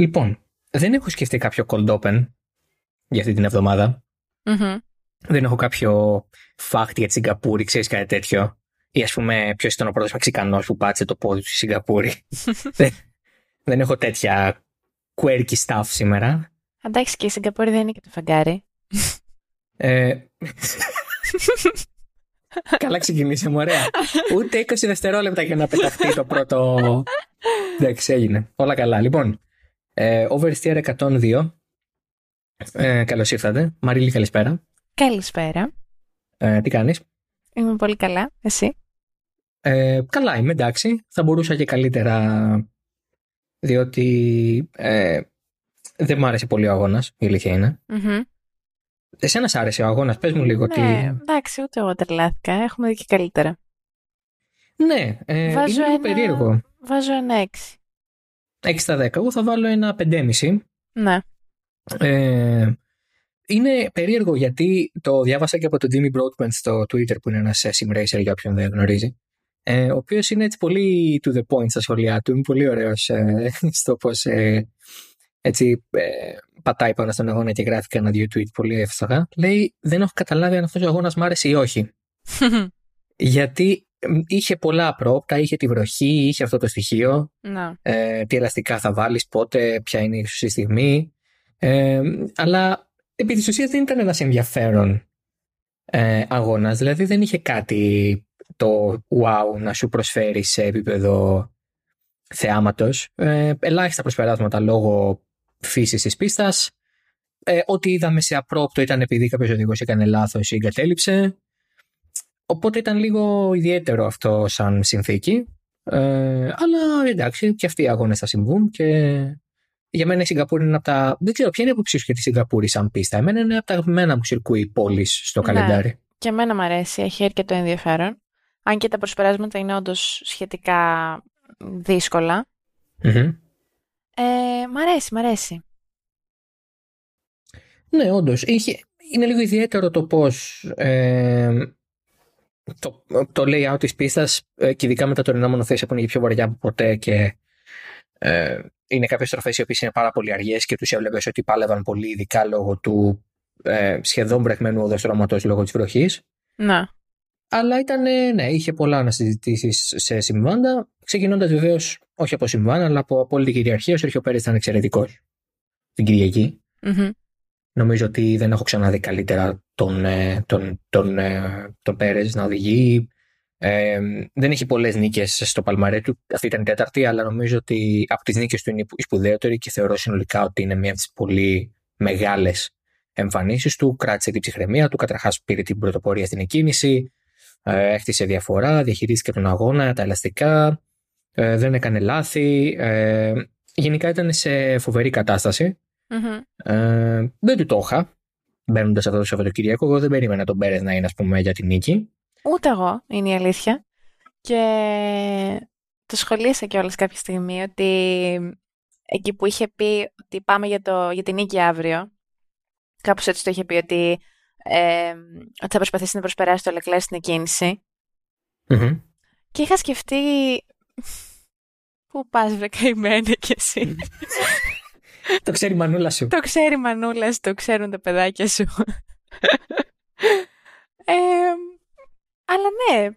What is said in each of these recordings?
Λοιπόν, δεν έχω σκεφτεί κάποιο cold open για αυτή την εβδομάδα. Μμμ. Δεν έχω κάποιο fact για τη Σιγκαπούρη, ξέρεις κάτι τέτοιο. Ή ας πούμε, ποιος ήταν ο πρώτος Μεξικανός που πάτησε το πόδι του στη Σιγκαπούρη. δεν, δεν έχω τέτοια quirky stuff σήμερα. Εντάξει και η Σιγκαπούρη δεν είναι και το φεγγάρι. Ε, καλά ξεκινήσαμε, ωραία. Ούτε 20 δευτερόλεπτα για να πεταχτεί το πρώτο. Εντάξει, έγινε. Όλα καλά. Λοιπόν, ε, Oversteer 102. Ε, Καλώς ήρθατε. Μαρίλη, καλησπέρα. Καλησπέρα. Ε, τι κάνεις; Είμαι πολύ καλά. Εσύ; Ε, καλά, είμαι εντάξει. Θα μπορούσα και καλύτερα, διότι ε, δεν μου άρεσε πολύ ο αγώνας, η αλήθεια είναι. Μμμ. Εσένα σ' άρεσε ο αγώνας, πες μου λίγο τι. Ναι, εντάξει, ούτε εγώ τρελάθηκα. Έχουμε δει και καλύτερα. Ναι, ε, Βάζω είναι λίγο ένα- περίεργο. Βάζω ένα έξι. 6 στα 10. Εγώ θα βάλω ένα 5,5. Ναι. Ε, είναι περίεργο γιατί το διάβασα και από τον Jimmy Broadbent στο Twitter που είναι ένας ε, sim racer για όποιον δεν γνωρίζει ε, ο οποίος είναι έτσι πολύ to the point στα σχολεία του είναι πολύ ωραίος ε, στο πως ε, έτσι ε, πατάει πάνω στον αγώνα και γράφει ένα δύο tweet πολύ εύστοχα λέει δεν έχω καταλάβει αν αυτός ο αγώνας μ' άρεσε ή όχι γιατί μ, είχε πολλά πρόπτα, είχε τη βροχή, είχε αυτό το στοιχείο ναι. ε, τι ελαστικά θα βάλεις, πότε, ποια είναι η σωστή στιγμή. Ε, αλλά επί της ουσίας δεν ήταν ένας ενδιαφέρον ε, αγώνας. Δηλαδή δεν είχε κάτι το wow να σου προσφέρει σε επίπεδο θεάματος. Ε, ελάχιστα προσπεράσματα λόγω φύσης της πίστας. Ε, ό,τι είδαμε σε απρόπτο ήταν επειδή κάποιος οδηγός έκανε λάθος ή εγκατέλειψε. Οπότε ήταν λίγο ιδιαίτερο αυτό σαν συνθήκη. Ε, αλλά εντάξει, και αυτοί οι αγώνες θα συμβούν και για μένα η Σιγκαπούρη είναι από τα. Δεν ξέρω ποια είναι η άποψή σου για τη Σιγκαπούρη σαν πίστα; Εμένα είναι από τα αγαπημένα μου σιρκούι πόλη στο Ναι. καλεντάρι. Και εμένα μου αρέσει, έχει αρκετό ενδιαφέρον. Αν και τα προσπεράσματα είναι όντως σχετικά δύσκολα. Μμμ. Ε, μ' αρέσει, μ' αρέσει. Ναι, όντως. Είναι λίγο ιδιαίτερο το πώς. Ε, το, το layout της πίστας ε, και ειδικά με τα τωρινά μονοθέσια που είναι και πιο βαριά από ποτέ και ε, είναι κάποιες στροφές οι οποίες είναι πάρα πολύ αργές και τους έβλεπες ότι πάλευαν πολύ, ειδικά λόγω του ε, σχεδόν μπρεχμένου οδοστρώματος λόγω της βροχής. Ναι. Αλλά ήταν, ε, ναι, είχε πολλά να συζητήσεις σε συμβάντα. Ξεκινώντας βεβαίως όχι από συμβάν, αλλά από απόλυτη κυριαρχία. Ο Σέρχιο Πέρε ήταν εξαιρετικός την Κυριακή. Μμμ. Νομίζω ότι δεν έχω ξαναδεί καλύτερα τον, ε, τον, τον, ε, τον Πέρες να οδηγεί. Ε, δεν έχει πολλές νίκες στο παλμαρέ του. Αυτή ήταν η τέταρτη, αλλά νομίζω ότι από τις νίκες του είναι η σπουδαίωτερη και θεωρώ συνολικά ότι είναι μια από τις πολύ μεγάλες εμφανίσεις του. Κράτησε την ψυχραιμία του, καταρχάς πήρε την πρωτοπορία στην εκκίνηση, ε, έχτισε διαφορά, διαχειρίστηκε τον αγώνα, τα ελαστικά, ε, δεν έκανε λάθη. Ε, γενικά ήταν σε φοβερή κατάσταση. Μμμ. Ε, δεν του το είχα μπαίνοντας αυτό το Σαββατοκύριακο. Εγώ δεν περίμενα τον Πέρε να είναι, ας πούμε, για την νίκη. Ούτε εγώ, είναι η αλήθεια. Και το σχολίασα κιόλας κάποια στιγμή ότι εκεί που είχε πει ότι πάμε για, το, για την νίκη αύριο, κάπως έτσι το είχε πει ότι, ε, ότι θα προσπαθήσει να προσπεράσει το Leclerc στην εκκίνηση. Μμμ. Και είχα σκεφτεί πού πας βρε καημένε κι εσύ. το ξέρει η μανούλα σου. το ξέρει η μανούλα σου, το ξέρουν τα παιδάκια σου. ε, αλλά ναι,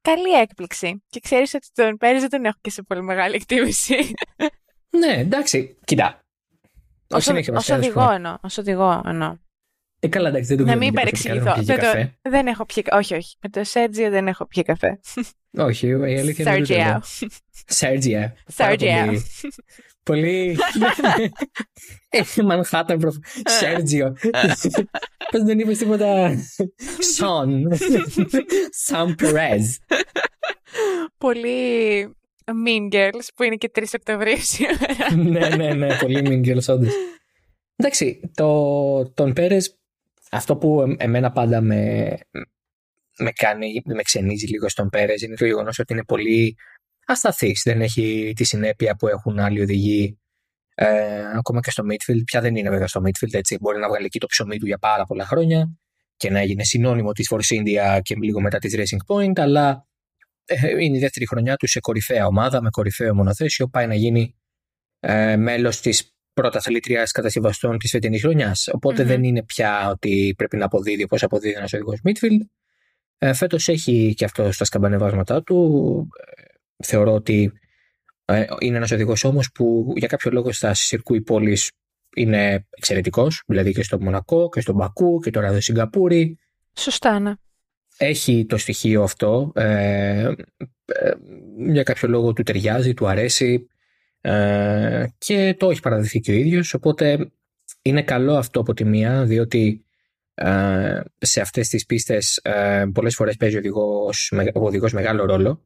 καλή έκπληξη. Και ξέρεις ότι τον Πέρι δεν τον έχω και σε πολύ μεγάλη εκτίμηση. ναι, εντάξει, κοιτά. Ως Ως, συνέχεια ως βασικά, να σου πω. οδηγό εννοώ. Ως οδηγό εννοώ. Ε, καλά, εντάξει, δεν το Να βλέπω μην και προσωπικά, δεν παρεξηγηθώ. έχω πιει Δεν, καφέ. το, δεν έχω πιει Όχι, όχι. Με το Σέρτζιο δεν έχω πιει καφέ. Όχι, η αλήθεια είναι ότι Σέρτζιο. Σέρτζια. Σέρτζιο. Πολύ. Έχει Μανχάταν προφ. Σέρτζιο. Πώ δεν είπες τίποτα. Σον. Σαν Περέζ. Πολύ mean girls που είναι και 3 Οκτωβρίου σήμερα. ναι, ναι, ναι, πολύ mean girls, όντως. Εντάξει, το, τον Πέρες, αυτό που εμ- εμένα πάντα με, με κάνει, με ξενίζει λίγο στον Πέρες είναι το γεγονός ότι είναι πολύ ασταθής. Δεν έχει τη συνέπεια που έχουν άλλοι οδηγοί ε, ακόμα και στο midfield. Πια δεν είναι βέβαια στο midfield, έτσι. Μπορεί να βγάλει εκεί το ψωμί του για πάρα πολλά χρόνια και να έγινε συνώνυμο της Force India και λίγο μετά της Racing Point, αλλά ε, είναι η δεύτερη χρονιά του σε κορυφαία ομάδα, με κορυφαίο μονοθέσιο. Πάει να γίνει ε, μέλος της πρώτα αθλήτρια κατασκευαστών της φετινής χρονιάς. δεν είναι πια ότι πρέπει να αποδίδει όπως αποδίδει ένας οδηγός Midfield. Ε, Φέτος έχει και αυτό στα σκαμπανεβάσματά του. Ε, θεωρώ ότι ε, είναι ένας οδηγός όμως που για κάποιο λόγο στα σιρκούι πόλης είναι εξαιρετικός. Δηλαδή και στο Μονακό και στο Μπακού και τώρα εδώ Σιγκαπούρη. Σωστά, ναι. Έχει το στοιχείο αυτό. Ε, ε, για κάποιο λόγο του ταιριάζει, του αρέσει ε, και το έχει παραδειχθεί και ο ίδιος. Οπότε είναι καλό αυτό από τη μία, διότι ε, σε αυτές τις πίστες ε, πολλές φορές παίζει ο οδηγός, ο οδηγός μεγάλο ρόλο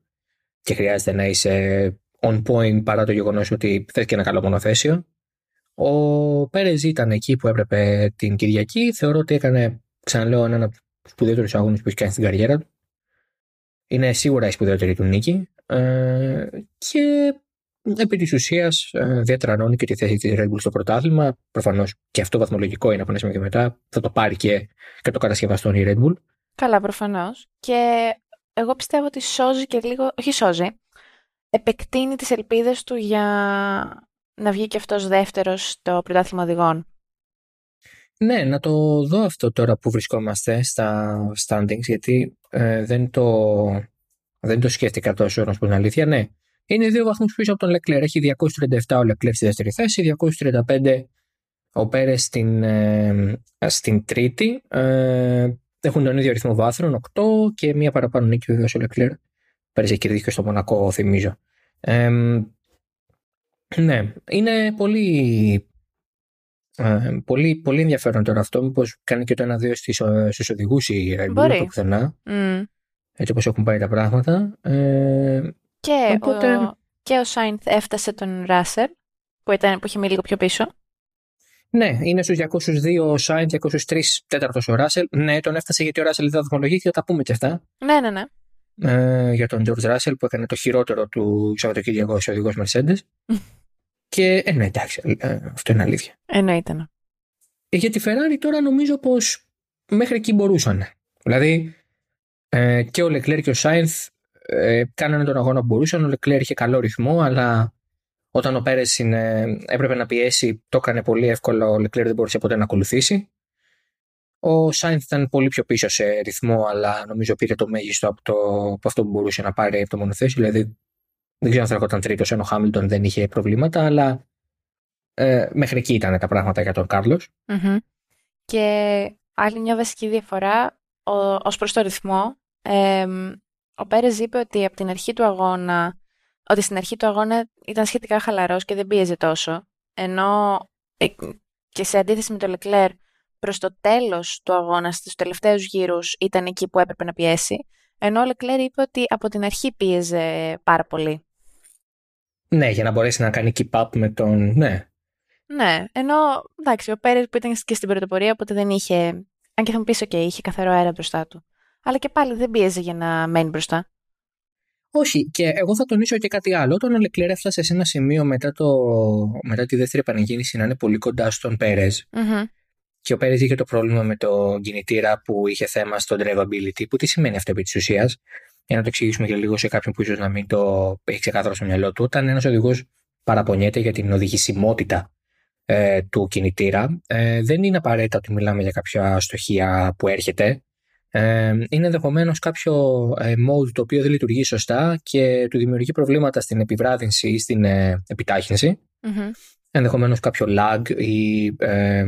και χρειάζεται να είσαι on point παρά το γεγονός ότι θες και ένα καλό μονοθέσιο. Ο Πέρες ήταν εκεί που έπρεπε την Κυριακή. Θεωρώ ότι έκανε, ξαναλέω, έναν από τους σπουδαιότερου αγώνες που έχει κάνει στην καριέρα του. Είναι σίγουρα η σπουδαιότερη του νίκη. Ε, και επί της ουσίας ε, διατρανώνει και τη θέση της Red Bull στο πρωτάθλημα. Προφανώς και αυτό βαθμολογικό είναι από ένα σημείο και μετά. Θα το πάρει και, και το κατασκευαστών η Red Bull. Καλά, προφανώς. Και εγώ πιστεύω ότι σώζει και λίγο. Όχι σώζει. Επεκτείνει τις ελπίδες του για να βγει και αυτός δεύτερος στο πρωτάθλημα οδηγών. Ναι, να το δω αυτό τώρα που βρισκόμαστε στα standings, γιατί ε, δεν, το, δεν το σκέφτηκα τόσο, να σου πω την αλήθεια. Ναι, είναι δύο βαθμούς πίσω από τον Leclerc. Έχει 237 ο Leclerc στη δεύτερη θέση, 235 ο Πέρες στην, ε, στην τρίτη. Ε, έχουν τον ίδιο αριθμό βάθρων, 8 και μία παραπάνω νίκη ο ο Leclerc. Πέρυσι έχει κερδίσει και στο Μονακό, θυμίζω. Ε, ναι, είναι πολύ ε, πολύ, πολύ ενδιαφέρον τώρα αυτό. Μήπως κάνει και το ένα-δύο στους οδηγούς η Red Bull το πουθενά. Mm. Έτσι όπως έχουν πάει τα πράγματα. Ε, και, οπότε... ο, και ο Σάινθ έφτασε τον Ράσελ που, ήταν, που είχε μείνει λίγο πιο πίσω. Ναι, είναι στους 202 ο Σάινθ, 203 τέταρτος ο Ράσελ. Ναι, τον έφτασε γιατί ο Ράσελ δεν βαθμολογήθηκε, θα τα πούμε και αυτά. Ναι, ναι, ναι. Ε, για τον George Russell που έκανε το χειρότερο του Σαββατοκύριακου ω οδηγός Mercedes. Και ε, ναι, εντάξει, ε, αυτό είναι αλήθεια. Εννοείται. Ναι. Ε, για τη Ferrari τώρα νομίζω πως μέχρι εκεί μπορούσαν. Δηλαδή ε, και ο Leclerc και ο Sainz ε, κάνανε τον αγώνα που μπορούσαν. Ο Leclerc είχε καλό ρυθμό, αλλά όταν ο Πέρες έπρεπε να πιέσει, το έκανε πολύ εύκολα. Ο Leclerc δεν μπορούσε ποτέ να ακολουθήσει. Ο Sainz ήταν πολύ πιο πίσω σε ρυθμό, αλλά νομίζω πήρε το μέγιστο από, το, από αυτό που μπορούσε να πάρει από το μονοθέσιο. Δηλαδή δεν ξέρω αν θα έρχονταν τρίτος, ενώ ο Χάμιλτον δεν είχε προβλήματα, αλλά ε, μέχρι εκεί ήταν τα πράγματα για τον καρλο Και άλλη μια βασική διαφορά ως προς το ρυθμό. Ε, ο Πέρες είπε ότι από την αρχή του αγώνα, ότι στην αρχή του αγώνα ήταν σχετικά χαλαρός και δεν πίεζε τόσο, ενώ ε, και σε αντίθεση με το Λεκλέρ, προς το τέλος του αγώνα, στους τελευταίους γύρους, ήταν εκεί που έπρεπε να πιέσει, ενώ ο Λεκλέρ είπε ότι από την αρχή πίεζε πάρα πολύ. Ναι, για να μπορέσει να κάνει keep up με τον. Ναι. Ναι, ενώ εντάξει, ο Πέρες που ήταν και στην πρωτοπορία, οπότε δεν είχε. Αν και θα μου πεις, OK, είχε καθαρό αέρα μπροστά του. Αλλά και πάλι δεν πίεζε για να μένει μπροστά. Όχι, και εγώ θα τονίσω και κάτι άλλο. Όταν ο Λεκλέρ έφτασε σε ένα σημείο μετά, το, μετά τη δεύτερη επανεκκίνηση να είναι πολύ κοντά στον Πέρες. Mm-hmm. Και ο Πέρες είχε το πρόβλημα με το κινητήρα που είχε θέμα στο drivability. Που τι σημαίνει αυτό επί της ουσίας για να το εξηγήσουμε και λίγο σε κάποιον που ίσως να μην το έχει ξεκάθαρο στο μυαλό του, όταν ένας οδηγός παραπονιέται για την οδηγησιμότητα ε, του κινητήρα, ε, δεν είναι απαραίτητα ότι μιλάμε για κάποια στοχεία που έρχεται. Ε, είναι ενδεχομένως κάποιο ε, mode το οποίο δεν λειτουργεί σωστά και του δημιουργεί προβλήματα στην επιβράδυνση ή στην ε, επιτάχυνση. Mm-hmm ενδεχομένως κάποιο lag ή ε,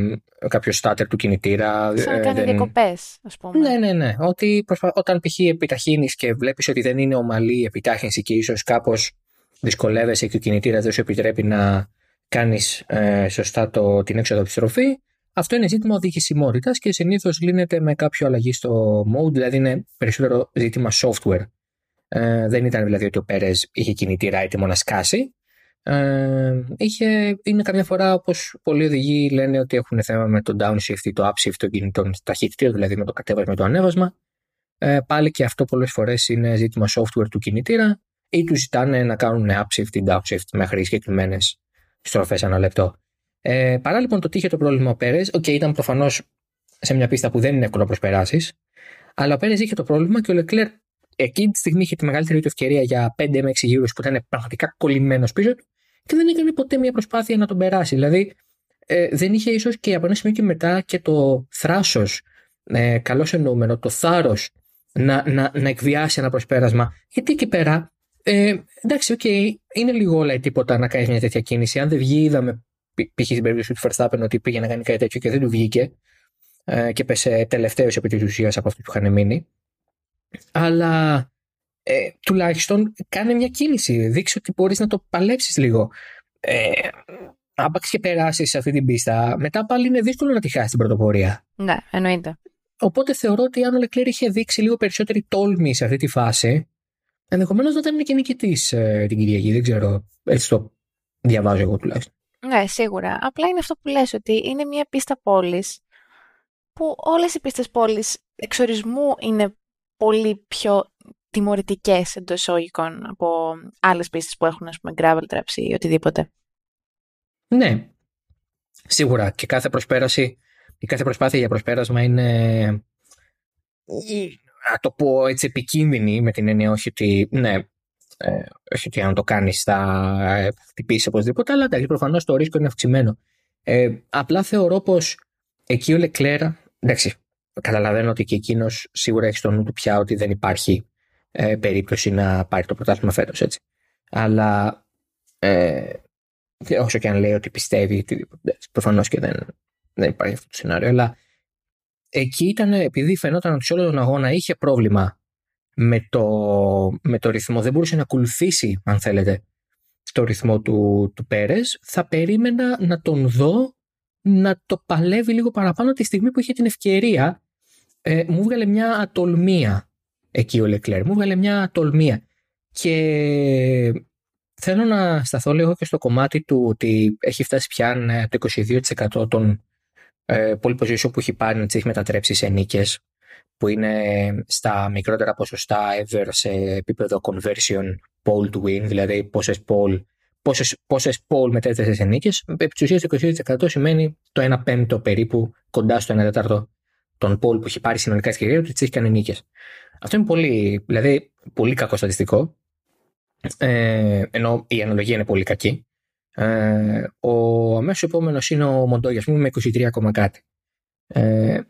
κάποιο starter του κινητήρα. Σαν να κάνει δεν... διακοπές, ας πούμε. Ναι, ναι, ναι. Ότι προσπα... όταν π.χ. επιταχύνεις και βλέπεις ότι δεν είναι ομαλή η επιτάχυνση και ίσως κάπως δυσκολεύεσαι και ο κινητήρας δεν σου επιτρέπει να κάνεις ε, σωστά το, την έξοδο επιστροφή, αυτό είναι ζήτημα οδηγησιμότητα και συνήθως λύνεται με κάποιο αλλαγή στο mode, δηλαδή είναι περισσότερο ζήτημα software. Ε, δεν ήταν δηλαδή ότι ο Πέρες είχε κινητήρα έτοιμο να σκάσει, ε, είχε, είναι καμιά φορά όπως πολλοί οδηγοί λένε ότι έχουν θέμα με το downshift ή το upshift των κινητών ταχύτητα, δηλαδή με το κατέβασμα ή το ανέβασμα. Ε, πάλι και αυτό πολλές φορές είναι ζήτημα software του κινητήρα ή του ζητάνε να κάνουν upshift ή downshift μέχρι συγκεκριμένες στροφές ανά λεπτό. Ε, παρά λοιπόν το ότι είχε το πρόβλημα ο Πέρες, okay, ήταν προφανώς σε μια πίστα που δεν είναι εύκολο να προσπεράσεις, αλλά ο Πέρες είχε το πρόβλημα και ο Λεκλέρ εκείνη τη στιγμή είχε τη μεγαλύτερη του ευκαιρία για 5 με 6 γύρους που ήταν πραγματικά κολλημένος πίσω του και δεν έκανε ποτέ μια προσπάθεια να τον περάσει. Δηλαδή, ε, δεν είχε ίσως και από ένα σημείο και μετά και το θράσος, ε, καλώς εννοούμενο, το θάρρος να, να, να εκβιάσει ένα προσπέρασμα. Γιατί εκεί πέρα, ε, εντάξει, OK, okay, είναι λίγο όλα ή τίποτα να κάνεις μια τέτοια κίνηση. Αν δεν βγει, είδαμε π.χ. στην περίπτωση του Verstappen ότι πήγε να κάνει κάτι τέτοιο και δεν του βγήκε ε, και πέσε τελευταίος επί της ουσίας από αυτούς που είχαν μείνει. Αλλά ε, τουλάχιστον κάνε μια κίνηση. Δείξε ότι μπορείς να το παλέψεις λίγο. Ε, άπαξ και περάσεις σε αυτή την πίστα, μετά πάλι είναι δύσκολο να τη χάσεις την πρωτοπορία. Ναι, εννοείται. Οπότε θεωρώ ότι αν ο Λεκλέρ είχε δείξει λίγο περισσότερη τόλμη σε αυτή τη φάση, ενδεχομένως να ήταν και νικητής ε, την Κυριακή. Δεν ξέρω. Έτσι το διαβάζω εγώ τουλάχιστον. Ναι, σίγουρα. Απλά είναι αυτό που λες ότι είναι μια πίστα πόλης που όλες οι πίστες πόλης εξορισμού είναι πολύ πιο τιμωρητικές εντός εισαγωγικών από άλλες πίστες που έχουν ας πούμε gravel traps ή οτιδήποτε. Ναι, σίγουρα και κάθε προσπέραση η κάθε προσπάθεια για προσπέρασμα είναι να το πω έτσι επικίνδυνη με την έννοια όχι ότι ναι, ε, όχι ότι αν το κάνεις θα ε, χτυπήσεις οπωσδήποτε, αλλά εντάξει, προφανώς το ρίσκο είναι αυξημένο. Ε, απλά θεωρώ πως εκεί ο Λεκλέρα, εντάξει, καταλαβαίνω ότι και εκείνος σίγουρα έχει στο νου του πια ότι δεν υπάρχει ε, περίπτωση να πάρει το πρωτάθλημα φέτος, έτσι. Αλλά ε, όσο και αν λέει ότι πιστεύει, προφανώς και δεν, δεν υπάρχει αυτό το σενάριο, αλλά εκεί ήταν επειδή φαινόταν ότι σε όλο τον αγώνα είχε πρόβλημα με το, με το ρυθμό, δεν μπορούσε να ακολουθήσει, αν θέλετε, το ρυθμό του, του Πέρες, θα περίμενα να τον δω να το παλεύει λίγο παραπάνω τη στιγμή που είχε την ευκαιρία. Ε, μου βγάλε μια ατολμία εκεί ο Λεκλέρ, μου βγάλε μια ατολμία. Και θέλω να σταθώ λίγο και στο κομμάτι του ότι έχει φτάσει πια το 22% των ε, pole position που έχει πάρει να τις έχει μετατρέψει σε νίκες που είναι στα μικρότερα ποσοστά ever σε επίπεδο conversion pole to win, δηλαδή πόσες pole, πόσες, πόσες pole μετέθεσες σε νίκες. Επί της ουσίας 22% σημαίνει το 1 πέμπτο περίπου κοντά στο 1 τέταρτο των pole που έχει πάρει συνολικά στη καριέρα του, τις έχει κάνει νίκες. Αυτό είναι πολύ, δηλαδή, πολύ κακό στατιστικό, ε, ενώ η αναλογία είναι πολύ κακή. Ε, ο αμέσως επόμενος είναι ο Μοντόγιας μου με 23, κάτι. Ε,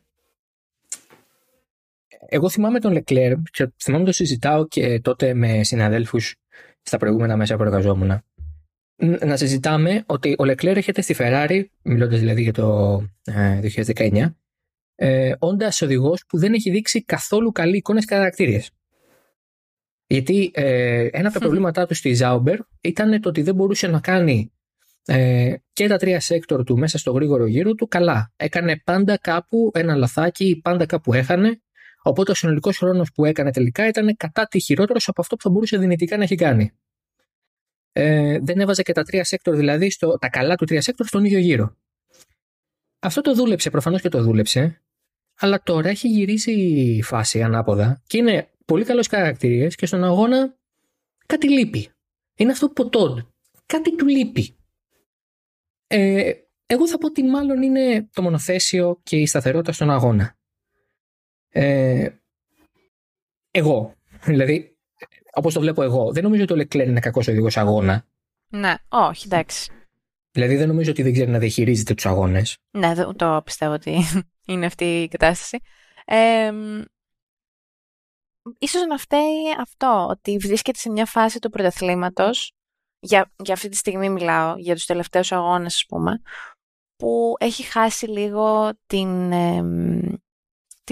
εγώ θυμάμαι τον Λεκλέρ και θυμάμαι το συζητάω και τότε με συναδέλφους στα προηγούμενα μέσα που εργαζόμουν. Να συζητάμε ότι ο Λεκλέρ έρχεται στη Ferrari, μιλώντας δηλαδή για το 2019, ε, όντας οδηγός που δεν έχει δείξει καθόλου καλή εικόνα και χαρακτήριε. Γιατί ε, ένα από τα προβλήματά του στη Zauber ήταν το ότι δεν μπορούσε να κάνει ε, και τα τρία sector του μέσα στο γρήγορο γύρο του καλά. Έκανε πάντα κάπου ένα λαθάκι, πάντα κάπου έχανε Οπότε ο συνολικός χρόνος που έκανε τελικά ήταν κατά τι χειρότερος από αυτό που θα μπορούσε δυνητικά να έχει κάνει. Ε, δεν έβαζε και τα τρία sector, δηλαδή στο, τα καλά του τρία sector στον ίδιο γύρο. Αυτό το δούλεψε, προφανώς και το δούλεψε, αλλά τώρα έχει γυρίσει η φάση ανάποδα και είναι πολύ καλός κατατακτήριες και στον αγώνα κάτι λείπει. Είναι αυτό που πω Κάτι του λείπει. Ε, εγώ θα πω ότι μάλλον είναι το μονοθέσιο και η σταθερότητα στον αγώνα. Ε, εγώ, δηλαδή, όπως το βλέπω εγώ, δεν νομίζω ότι ο Λεκλέρ είναι κακός οδηγός αγώνα. Ναι, όχι, εντάξει. Δηλαδή δεν νομίζω ότι δεν ξέρει να διαχειρίζεται τους αγώνες. Ναι, δεν το πιστεύω ότι είναι αυτή η κατάσταση. Ε, ίσως να φταίει αυτό, ότι βρίσκεται σε μια φάση του πρωταθλήματος, για, για αυτή τη στιγμή μιλάω, για τους τελευταίους αγώνες ας πούμε, που έχει χάσει λίγο την,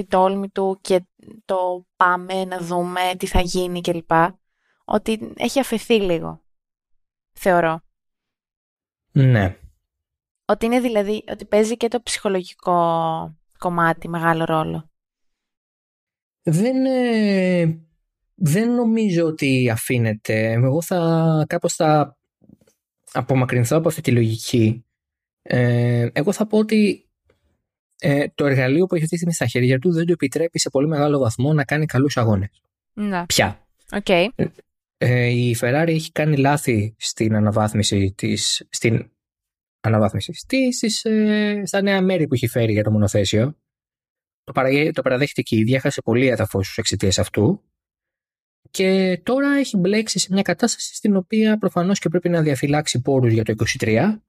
την τόλμη του και το πάμε να δούμε τι θα γίνει κλπ. Ότι έχει αφαιθεί λίγο, θεωρώ. Ναι. Ότι είναι δηλαδή, ότι παίζει και το ψυχολογικό κομμάτι μεγάλο ρόλο. Δεν, ε, δεν νομίζω ότι αφήνεται. Εγώ θα κάπως θα απομακρυνθώ από αυτή τη λογική. Ε, εγώ θα πω ότι ε, το εργαλείο που έχει αυτή τη στιγμή στα χέρια του δεν του επιτρέπει σε πολύ μεγάλο βαθμό να κάνει καλούς αγώνες. Ναι. Πια. Okay. Ε, ε, η Ferrari έχει κάνει λάθη στην αναβάθμιση της, στην αναβάθμιση στις, ε, στα νέα μέρη που έχει φέρει για το μονοθέσιο. Το, παρα, το παραδέχεται και η ίδια, έχασε πολύ έδαφος εξαιτίας αυτού. και τώρα έχει μπλέξει σε μια κατάσταση στην οποία προφανώς και πρέπει να διαφυλάξει πόρους για το 23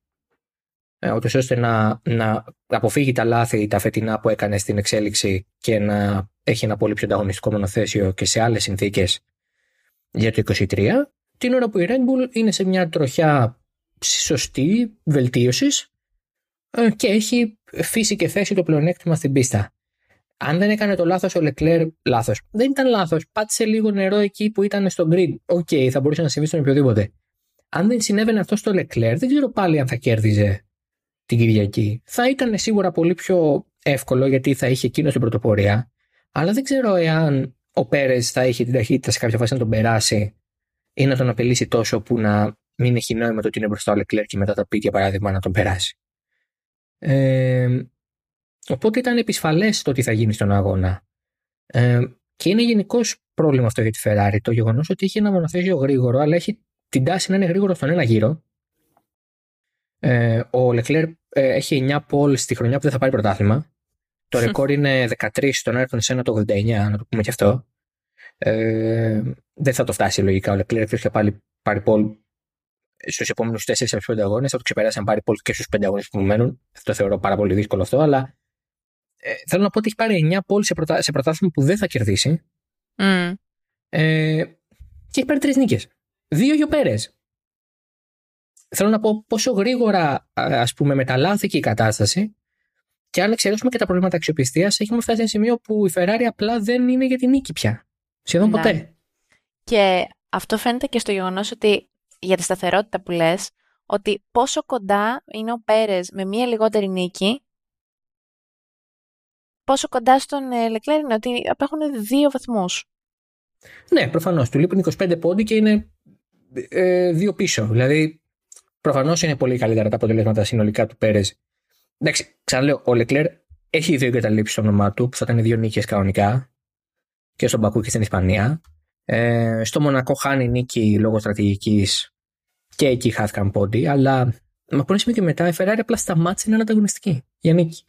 ε, ώστε να, να αποφύγει τα λάθη τα φετινά που έκανε στην εξέλιξη και να έχει ένα πολύ πιο ανταγωνιστικό μονοθέσιο και σε άλλες συνθήκες για το 23 την ώρα που η Red Bull είναι σε μια τροχιά σωστή βελτίωσης ε, και έχει φύσει και θέσει το πλεονέκτημα στην πίστα. Αν δεν έκανε το λάθος ο Λεκλέρ, λάθος. Δεν ήταν λάθος. Πάτησε λίγο νερό εκεί που ήταν στο grid. OK, okay, θα μπορούσε να συμβεί στον οποιοδήποτε. Αν δεν συνέβαινε αυτό στο Λεκλέρ, δεν ξέρω πάλι αν θα κέρδιζε την Κυριακή. Θα ήταν σίγουρα πολύ πιο εύκολο γιατί θα είχε εκείνος την πρωτοπορία. Αλλά δεν ξέρω εάν ο Πέρες θα είχε την ταχύτητα σε κάποια φάση να τον περάσει ή να τον απειλήσει τόσο που να μην έχει νόημα το ότι είναι μπροστά ο Λεκλέρ και μετά το πει για παράδειγμα να τον περάσει. Ε, οπότε ήταν επισφαλές το τι θα γίνει στον αγώνα. Ε, και είναι γενικώ πρόβλημα αυτό για τη Ferrari. Το γεγονός ότι έχει ένα μονοθέσιο γρήγορο, αλλά έχει την τάση να είναι γρήγορο στον ένα γύρο. Ε, ο Λεκλέρ ε, έχει 9 πόλ στη χρονιά που δεν θα πάρει πρωτάθλημα. Το ρεκόρ είναι 13 στον Ayrton Σένα το 89, να το πούμε και αυτό. Ε, δεν θα το φτάσει λογικά ο Λεκλέρ, εκτό και πάλι πάρει πόλ στους επόμενους 4-5 αγώνες. Θα το ξεπεράσει αν πάρει πόλ και στους 5 αγώνες που μου μένουν. Αυτό θεωρώ πάρα πολύ δύσκολο αυτό, αλλά ε, θέλω να πω ότι έχει πάρει 9 πόλ σε, πρωτα... σε πρωτάθλημα που δεν θα κερδίσει. Mm. Ε, και έχει πάρει τρεις νίκες. Δύο γιοπέρε. Θέλω να πω πόσο γρήγορα ας πούμε μεταλλάθηκε η κατάσταση και αν εξαιρέσουμε και τα προβλήματα αξιοπιστίας, έχουμε φτάσει σε ένα σημείο που η Ferrari απλά δεν είναι για την νίκη πια. Σχεδόν Ναι. ποτέ. Και αυτό φαίνεται και στο γεγονός ότι για τη σταθερότητα που λες, ότι πόσο κοντά είναι ο Πέρες με μία λιγότερη νίκη, πόσο κοντά στον ε, Leclerc είναι ότι απέχουν δύο βαθμούς. Ναι, προφανώς. Του λείπουν 25 πόντι και είναι ε, δύο πίσω. Δηλαδή, προφανώς είναι πολύ καλύτερα τα αποτελέσματα συνολικά του Πέρες. Εντάξει, ξαναλέω, ο Λεκλέρ έχει δύο εγκαταλείψεις στο όνομά του, που θα ήταν δύο νίκες κανονικά και στον Πακού και στην Ισπανία. Ε, στο Μονακό χάνει νίκη λόγω στρατηγικής και εκεί χάθηκαν πόντι, αλλά με πόνο σημείο και μετά η Ferrari απλά σταμάτησε να είναι ανταγωνιστική για νίκη.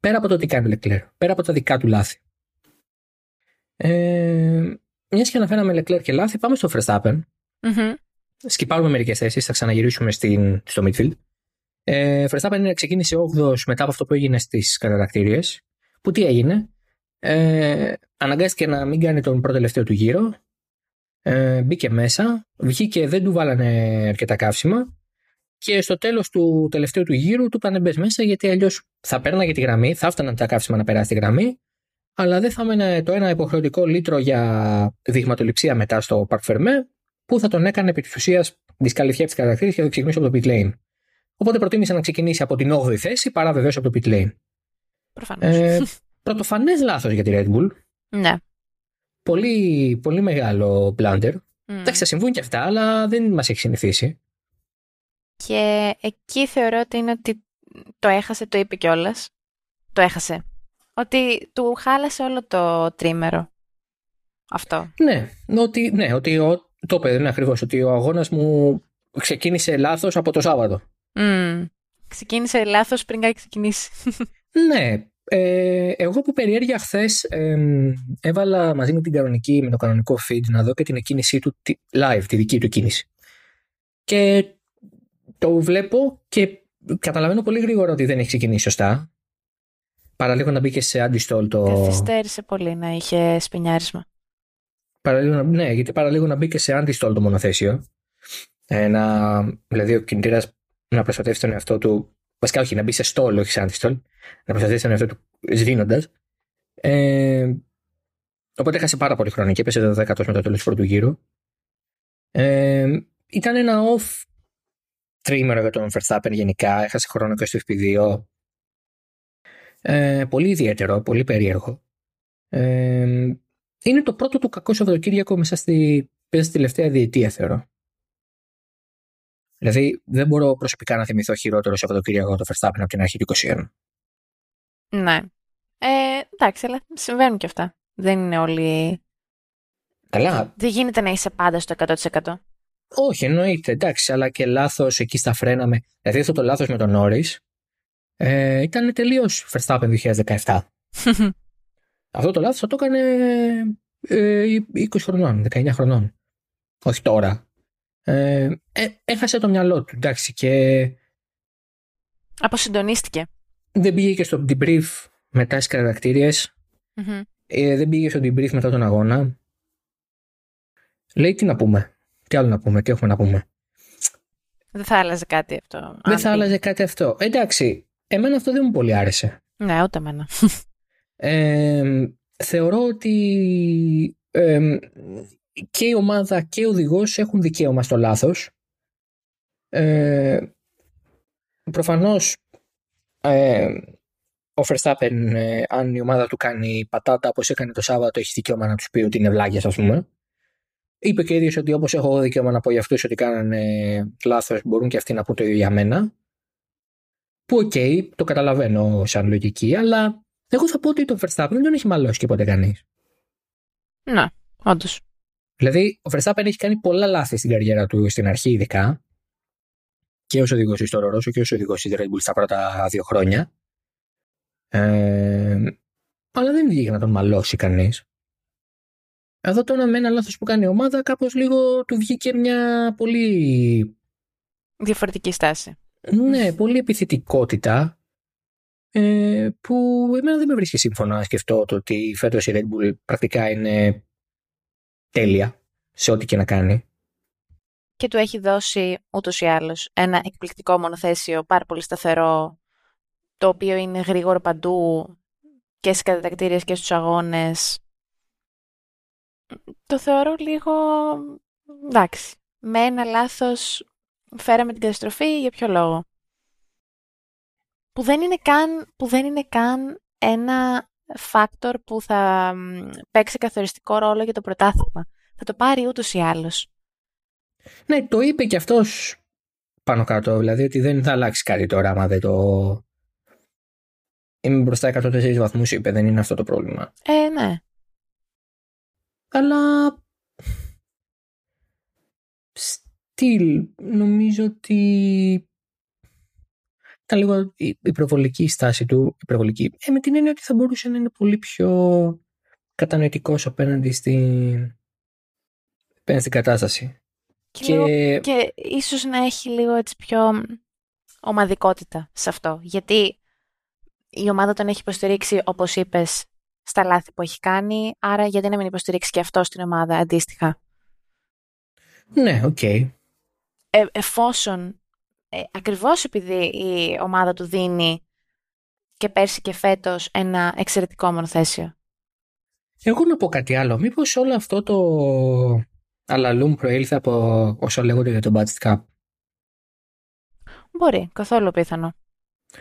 Πέρα από το τι κάνει ο Λεκλέρ, πέρα από τα δικά του λάθη. Ε, Μιας και αναφέραμε Leclerc και λάθη, πάμε στο Verstappen. Μμμ. Σκυπάρουμε μερικές θέσεις, θα ξαναγυρίσουμε στην, στο midfield. Ε, Verstappen ξεκίνησε 8ο μετά από αυτό που έγινε στις κατατακτήριες. Που τι έγινε, ε, αναγκάστηκε να μην κάνει τον πρώτο τελευταίο του γύρο. Ε, μπήκε μέσα, βγήκε, δεν του βάλανε αρκετά καύσιμα. Και στο τέλος του τελευταίου του γύρου του είπανε μπες μέσα γιατί αλλιώς θα πέρναγε τη γραμμή, θα έφταναν τα καύσιμα να περάσει τη γραμμή αλλά δεν θα έμενε το ένα υποχρεωτικό λίτρο για δειγματοληψία μετά στο Park Fermé, που θα τον έκανε επί της ουσίας δυσκαλυφιά της κατακτήρια και θα ξεκινήσει από το pit lane. Οπότε προτίμησε να ξεκινήσει από την 8η θέση παρά βεβαίως από το pit lane. Προφανώς. Ε, Πρωτοφανές λάθος για τη Red Bull. ναι. Πολύ, πολύ μεγάλο blunder. Μμ. Εντάξει, θα συμβούν και αυτά, αλλά δεν μας έχει συνηθίσει. Και εκεί θεωρώ ότι είναι ότι το έχασε, το είπε κιόλας. Το έχασε. Ότι του χάλασε όλο το τρίμερο. Αυτό. Ναι, ότι, ναι, ότι ο, το είπε, είναι ακριβώς ότι ο αγώνας μου ξεκίνησε λάθος από το Σάββατο. Μμ. Ξεκίνησε λάθος πριν καν ξεκινήσει. Ναι. Ε, εγώ που περιέργεια χθες έβαλα μαζί με την κανονική, με το κανονικό feed να δω και την εκκίνησή του τη- live, τη δική του κίνηση. Και το βλέπω και καταλαβαίνω πολύ γρήγορα ότι δεν έχει ξεκινήσει σωστά. Παραλίγο να μπήκε σε αντιστόλ το. Καθυστέρησε πολύ να είχε σπινιάρισμα. Παραλίγο να... Ναι, γιατί παραλίγο να μπήκε σε αντιστόλ το μονοθέσιο. Ε, να... Δηλαδή ο κινητήρας να προστατεύσει τον εαυτό του. Βασικά όχι, να μπει σε στόλ, όχι σε αντιστόλ. Να προστατεύσει τον εαυτό του σβήνοντας. Ε, οπότε έχασε πάρα πολύ χρόνο και έπεσε το 10 με το τέλος του πρώτου γύρου. Ε, ήταν ένα off τρίμερο για τον Verstappen γενικά. Έχασε χρόνο και στο FP2. Ε, πολύ ιδιαίτερο, πολύ περίεργο. Ε, είναι το πρώτο του κακό Σαββατοκύριακο μέσα στη, μέσα στη τελευταία διετία, θεωρώ. Δηλαδή, δεν μπορώ προσωπικά να θυμηθώ χειρότερο Σαββατοκύριακο από το Verstappen από την αρχή του 21. Ναι. Ε, εντάξει, αλλά συμβαίνουν και αυτά. Δεν είναι όλοι... Καλά, Δεν γίνεται να είσαι πάντα στο 100%. όχι, εννοείται, εντάξει, αλλά και λάθος εκεί στα φρένα με. Δηλαδή, αυτό το λάθος με τον Νόρι ε, ήταν τελείως Verstappen 2017. Αυτό το λάθος θα το έκανε Ε, 20 χρονών, 19 χρονών. Όχι τώρα. Ε, ε, έχασε το μυαλό του, εντάξει, και... Αποσυντονίστηκε. Δεν πήγε και στο debrief μετά τις κατακτήριες. Mm-hmm. Ε, δεν πήγε στο debrief μετά τον αγώνα. Λέει τι να πούμε. Τι άλλο να πούμε, τι έχουμε να πούμε. Δεν θα άλλαζε κάτι αυτό. Δεν θα άλλαζε κάτι αυτό. Εντάξει, εμένα αυτό δεν μου πολύ άρεσε. Ναι, ούτε εμένα. Ε, θεωρώ ότι ε, και η ομάδα και ο οδηγός έχουν δικαίωμα στο λάθος. Ε, προφανώς ε, ο Verstappen, ε, αν η ομάδα του κάνει πατάτα όπως έκανε το Σάββατο, έχει δικαίωμα να τους πει ότι είναι βλάγια, ας πούμε. Είπε και ο ίδιος ότι όπως έχω δικαίωμα να πω για αυτούς ότι κάνανε λάθος, μπορούν και αυτοί να πούν το ίδιο για μένα. Που OK, okay, το καταλαβαίνω σαν λογική, αλλά εγώ θα πω ότι το Verstappen δεν τον έχει μαλώσει και ποτέ κανείς. Ναι, όντως. Δηλαδή, ο Verstappen έχει κάνει πολλά λάθη στην καριέρα του στην αρχή, ειδικά. Και ως οδηγός στην Toro Rosso και ως οδηγός στη Red Bull στα πρώτα δύο χρόνια. Ε, αλλά δεν βγήκε να τον μαλώσει κανείς. Εδώ τώρα με ένα λάθος που κάνει η ομάδα κάπως λίγο του βγήκε μια πολύ... Διαφορετική στάση. Ναι, πολύ επιθετικότητα ε, που εμένα δεν με βρίσκει σύμφωνα να σκεφτώ το ότι φέτος η Red Bull πρακτικά είναι τέλεια σε ό,τι και να κάνει. Και του έχει δώσει ούτως ή άλλως ένα εκπληκτικό μονοθέσιο πάρα πολύ σταθερό το οποίο είναι γρήγορο παντού και στις κατατακτήριες και στους αγώνες. Το θεωρώ λίγο... εντάξει. Με ένα λάθος φέραμε την καταστροφή για ποιο λόγο; Που δεν είναι καν, που δεν είναι καν ένα factor που θα παίξει καθοριστικό ρόλο για το πρωτάθλημα. Θα το πάρει ούτως ή άλλως. Ναι, το είπε και αυτός πάνω κάτω, δηλαδή ότι δεν θα αλλάξει κάτι τώρα άμα δεν το... Είμαι μπροστά 104 βαθμούς, είπε, δεν είναι αυτό το πρόβλημα. Ε, ναι. Αλλά... Στυλ, νομίζω ότι ήταν λίγο η υπερβολική στάση του, υπερβολική, ε, με την έννοια ότι θα μπορούσε να είναι πολύ πιο κατανοητικός απέναντι στην, απέναντι στην κατάσταση. Και, και... και ίσως να έχει λίγο έτσι πιο ομαδικότητα σε αυτό. Γιατί η ομάδα τον έχει υποστηρίξει, όπως είπες, στα λάθη που έχει κάνει, άρα γιατί να μην υποστηρίξει και αυτό στην ομάδα αντίστοιχα; Ναι, OK. Okay. Ε, εφόσον ε, ακριβώς επειδή η ομάδα του δίνει και πέρσι και φέτος ένα εξαιρετικό μονοθέσιο. Εγώ να πω κάτι άλλο. Μήπως όλο αυτό το αλαλούμ προήλθε από όσο λέγονται για το budget cap. Μπορεί, καθόλου πιθανό.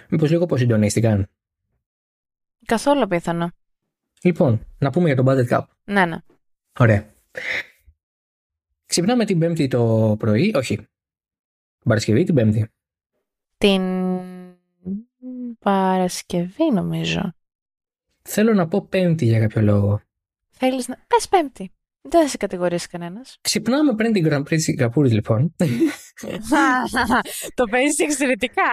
Μήπως λίγο πως συντονίστηκαν. Καθόλου πιθανό. Λοιπόν, να πούμε για το budget cap. Ναι, ναι. Ωραία. Ξυπνάμε την Πέμπτη το πρωί, όχι, Παρασκευή ή την Πέμπτη; Την Παρασκευή νομίζω. Θέλω να πω Πέμπτη για κάποιο λόγο. Θέλεις να... Πες Πέμπτη. Δεν θα σε κατηγορήσει κανένας. Ξυπνάμε πριν την Grand Prix της Σιγκαπούρης, λοιπόν. το παίζεις εξαιρετικά.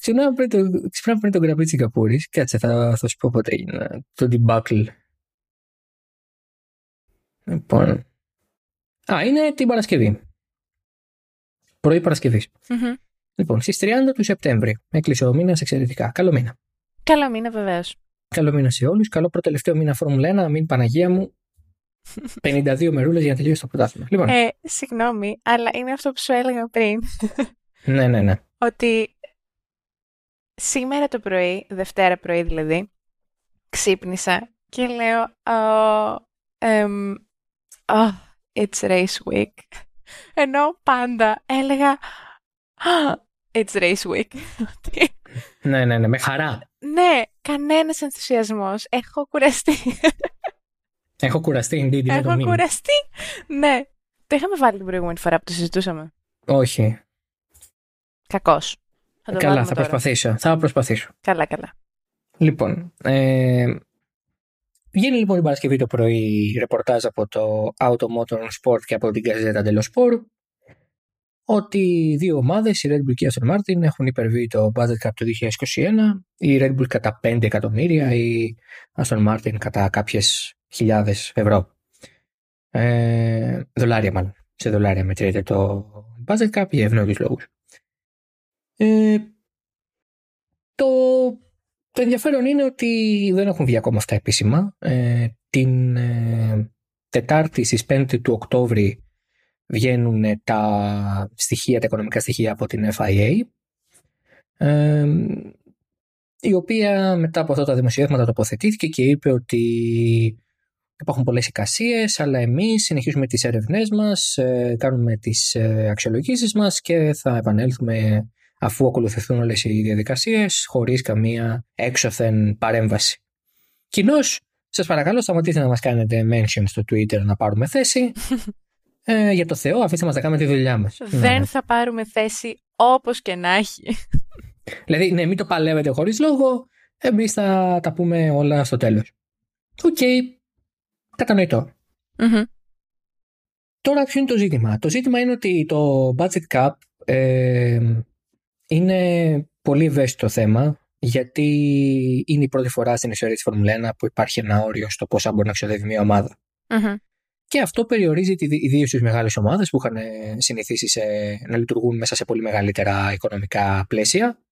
Ξυπνάμε πριν, το, ξυπνάμε πριν τον Grand Prix της Σιγκαπούρης. Κάτσε, θα, θα σου πω πότε έγινε το debacle. Λοιπόν. Α, είναι την Παρασκευή πρωί Παρασκευής. Mm-hmm. Λοιπόν, στις 30 του Σεπτέμβρη. Έκλεισε ο μήνας εξαιρετικά. Καλό μήνα. Καλό μήνα, βεβαίως. Καλό μήνα σε όλους. Καλό προτελευταίο μήνα Φόρμουλα 1. Μην Παναγία μου. 52 μερούλες για να τελειώσει το πρωτάθλημα. Λοιπόν. Ε, συγγνώμη, αλλά είναι αυτό που σου έλεγα πριν. ναι, ναι, ναι. Ότι σήμερα το πρωί, Δευτέρα πρωί δηλαδή, ξύπνησα και λέω oh, um, oh, it's race week. Ενώ πάντα έλεγα It's race week. ναι, ναι, ναι, με χαρά. Ναι, κανένας ενθουσιασμός. Έχω κουραστεί. Έχω κουραστεί, indeed. Έχω κουραστεί. Ναι. Το είχαμε βάλει την προηγούμενη φορά που το συζητούσαμε. Όχι. Κακός. Θα καλά, θα προσπαθήσω. Θα προσπαθήσω. Καλά, καλά. Λοιπόν, ε, Βγαίνει λοιπόν την Παρασκευή το πρωί ρεπορτάζ από το Auto Motor Sport και από την Gazeta dello Sport ότι οι δύο ομάδες, η Red Bull και η Aston Martin, έχουν υπερβεί το budget cap το 2021. Η Red Bull κατά 5 εκατομμύρια, η Aston Martin κατά κάποιες χιλιάδες ευρώ. Ε, δολάρια μάλλον. Σε δολάρια μετρείται το budget cap για ευνόητους λόγους. Ε, το, το ενδιαφέρον είναι ότι δεν έχουν βγει ακόμα αυτά επίσημα. Ε, την ε, Τετάρτη στις 5 του Οκτώβρη βγαίνουν τα στοιχεία, τα οικονομικά στοιχεία από την FIA ε, η οποία μετά από αυτά τα δημοσιεύματα τοποθετήθηκε και είπε ότι υπάρχουν πολλές εικασίες αλλά εμείς συνεχίζουμε τις έρευνές μας, ε, κάνουμε τις ε, αξιολογήσεις μας και θα επανέλθουμε αφού ακολουθηθούν όλες οι διαδικασίες χωρίς καμία έξωθεν παρέμβαση. Κοινώς, σας παρακαλώ σταματήστε να μας κάνετε mention στο Twitter να πάρουμε θέση ε, για το Θεό, αφήστε μας να κάνουμε τη δουλειά μας. Δεν ναι. θα πάρουμε θέση όπως και να έχει. Δηλαδή, ναι, μην το παλεύετε χωρίς λόγο, εμείς θα τα πούμε όλα στο τέλος. OK, okay. κατανοητό. Τώρα ποιο είναι το ζήτημα; Το ζήτημα είναι ότι το budget cap ε, είναι πολύ ευαίσθητο θέμα γιατί είναι η πρώτη φορά στην ιστορία της Φόρμουλα 1 που υπάρχει ένα όριο στο πόσα μπορεί να εξοδεύει μια ομαδα και αυτό περιορίζει ιδίως τις μεγάλες ομάδες που είχαν συνηθίσει σε, να λειτουργούν μέσα σε πολύ μεγαλύτερα οικονομικά πλαίσια,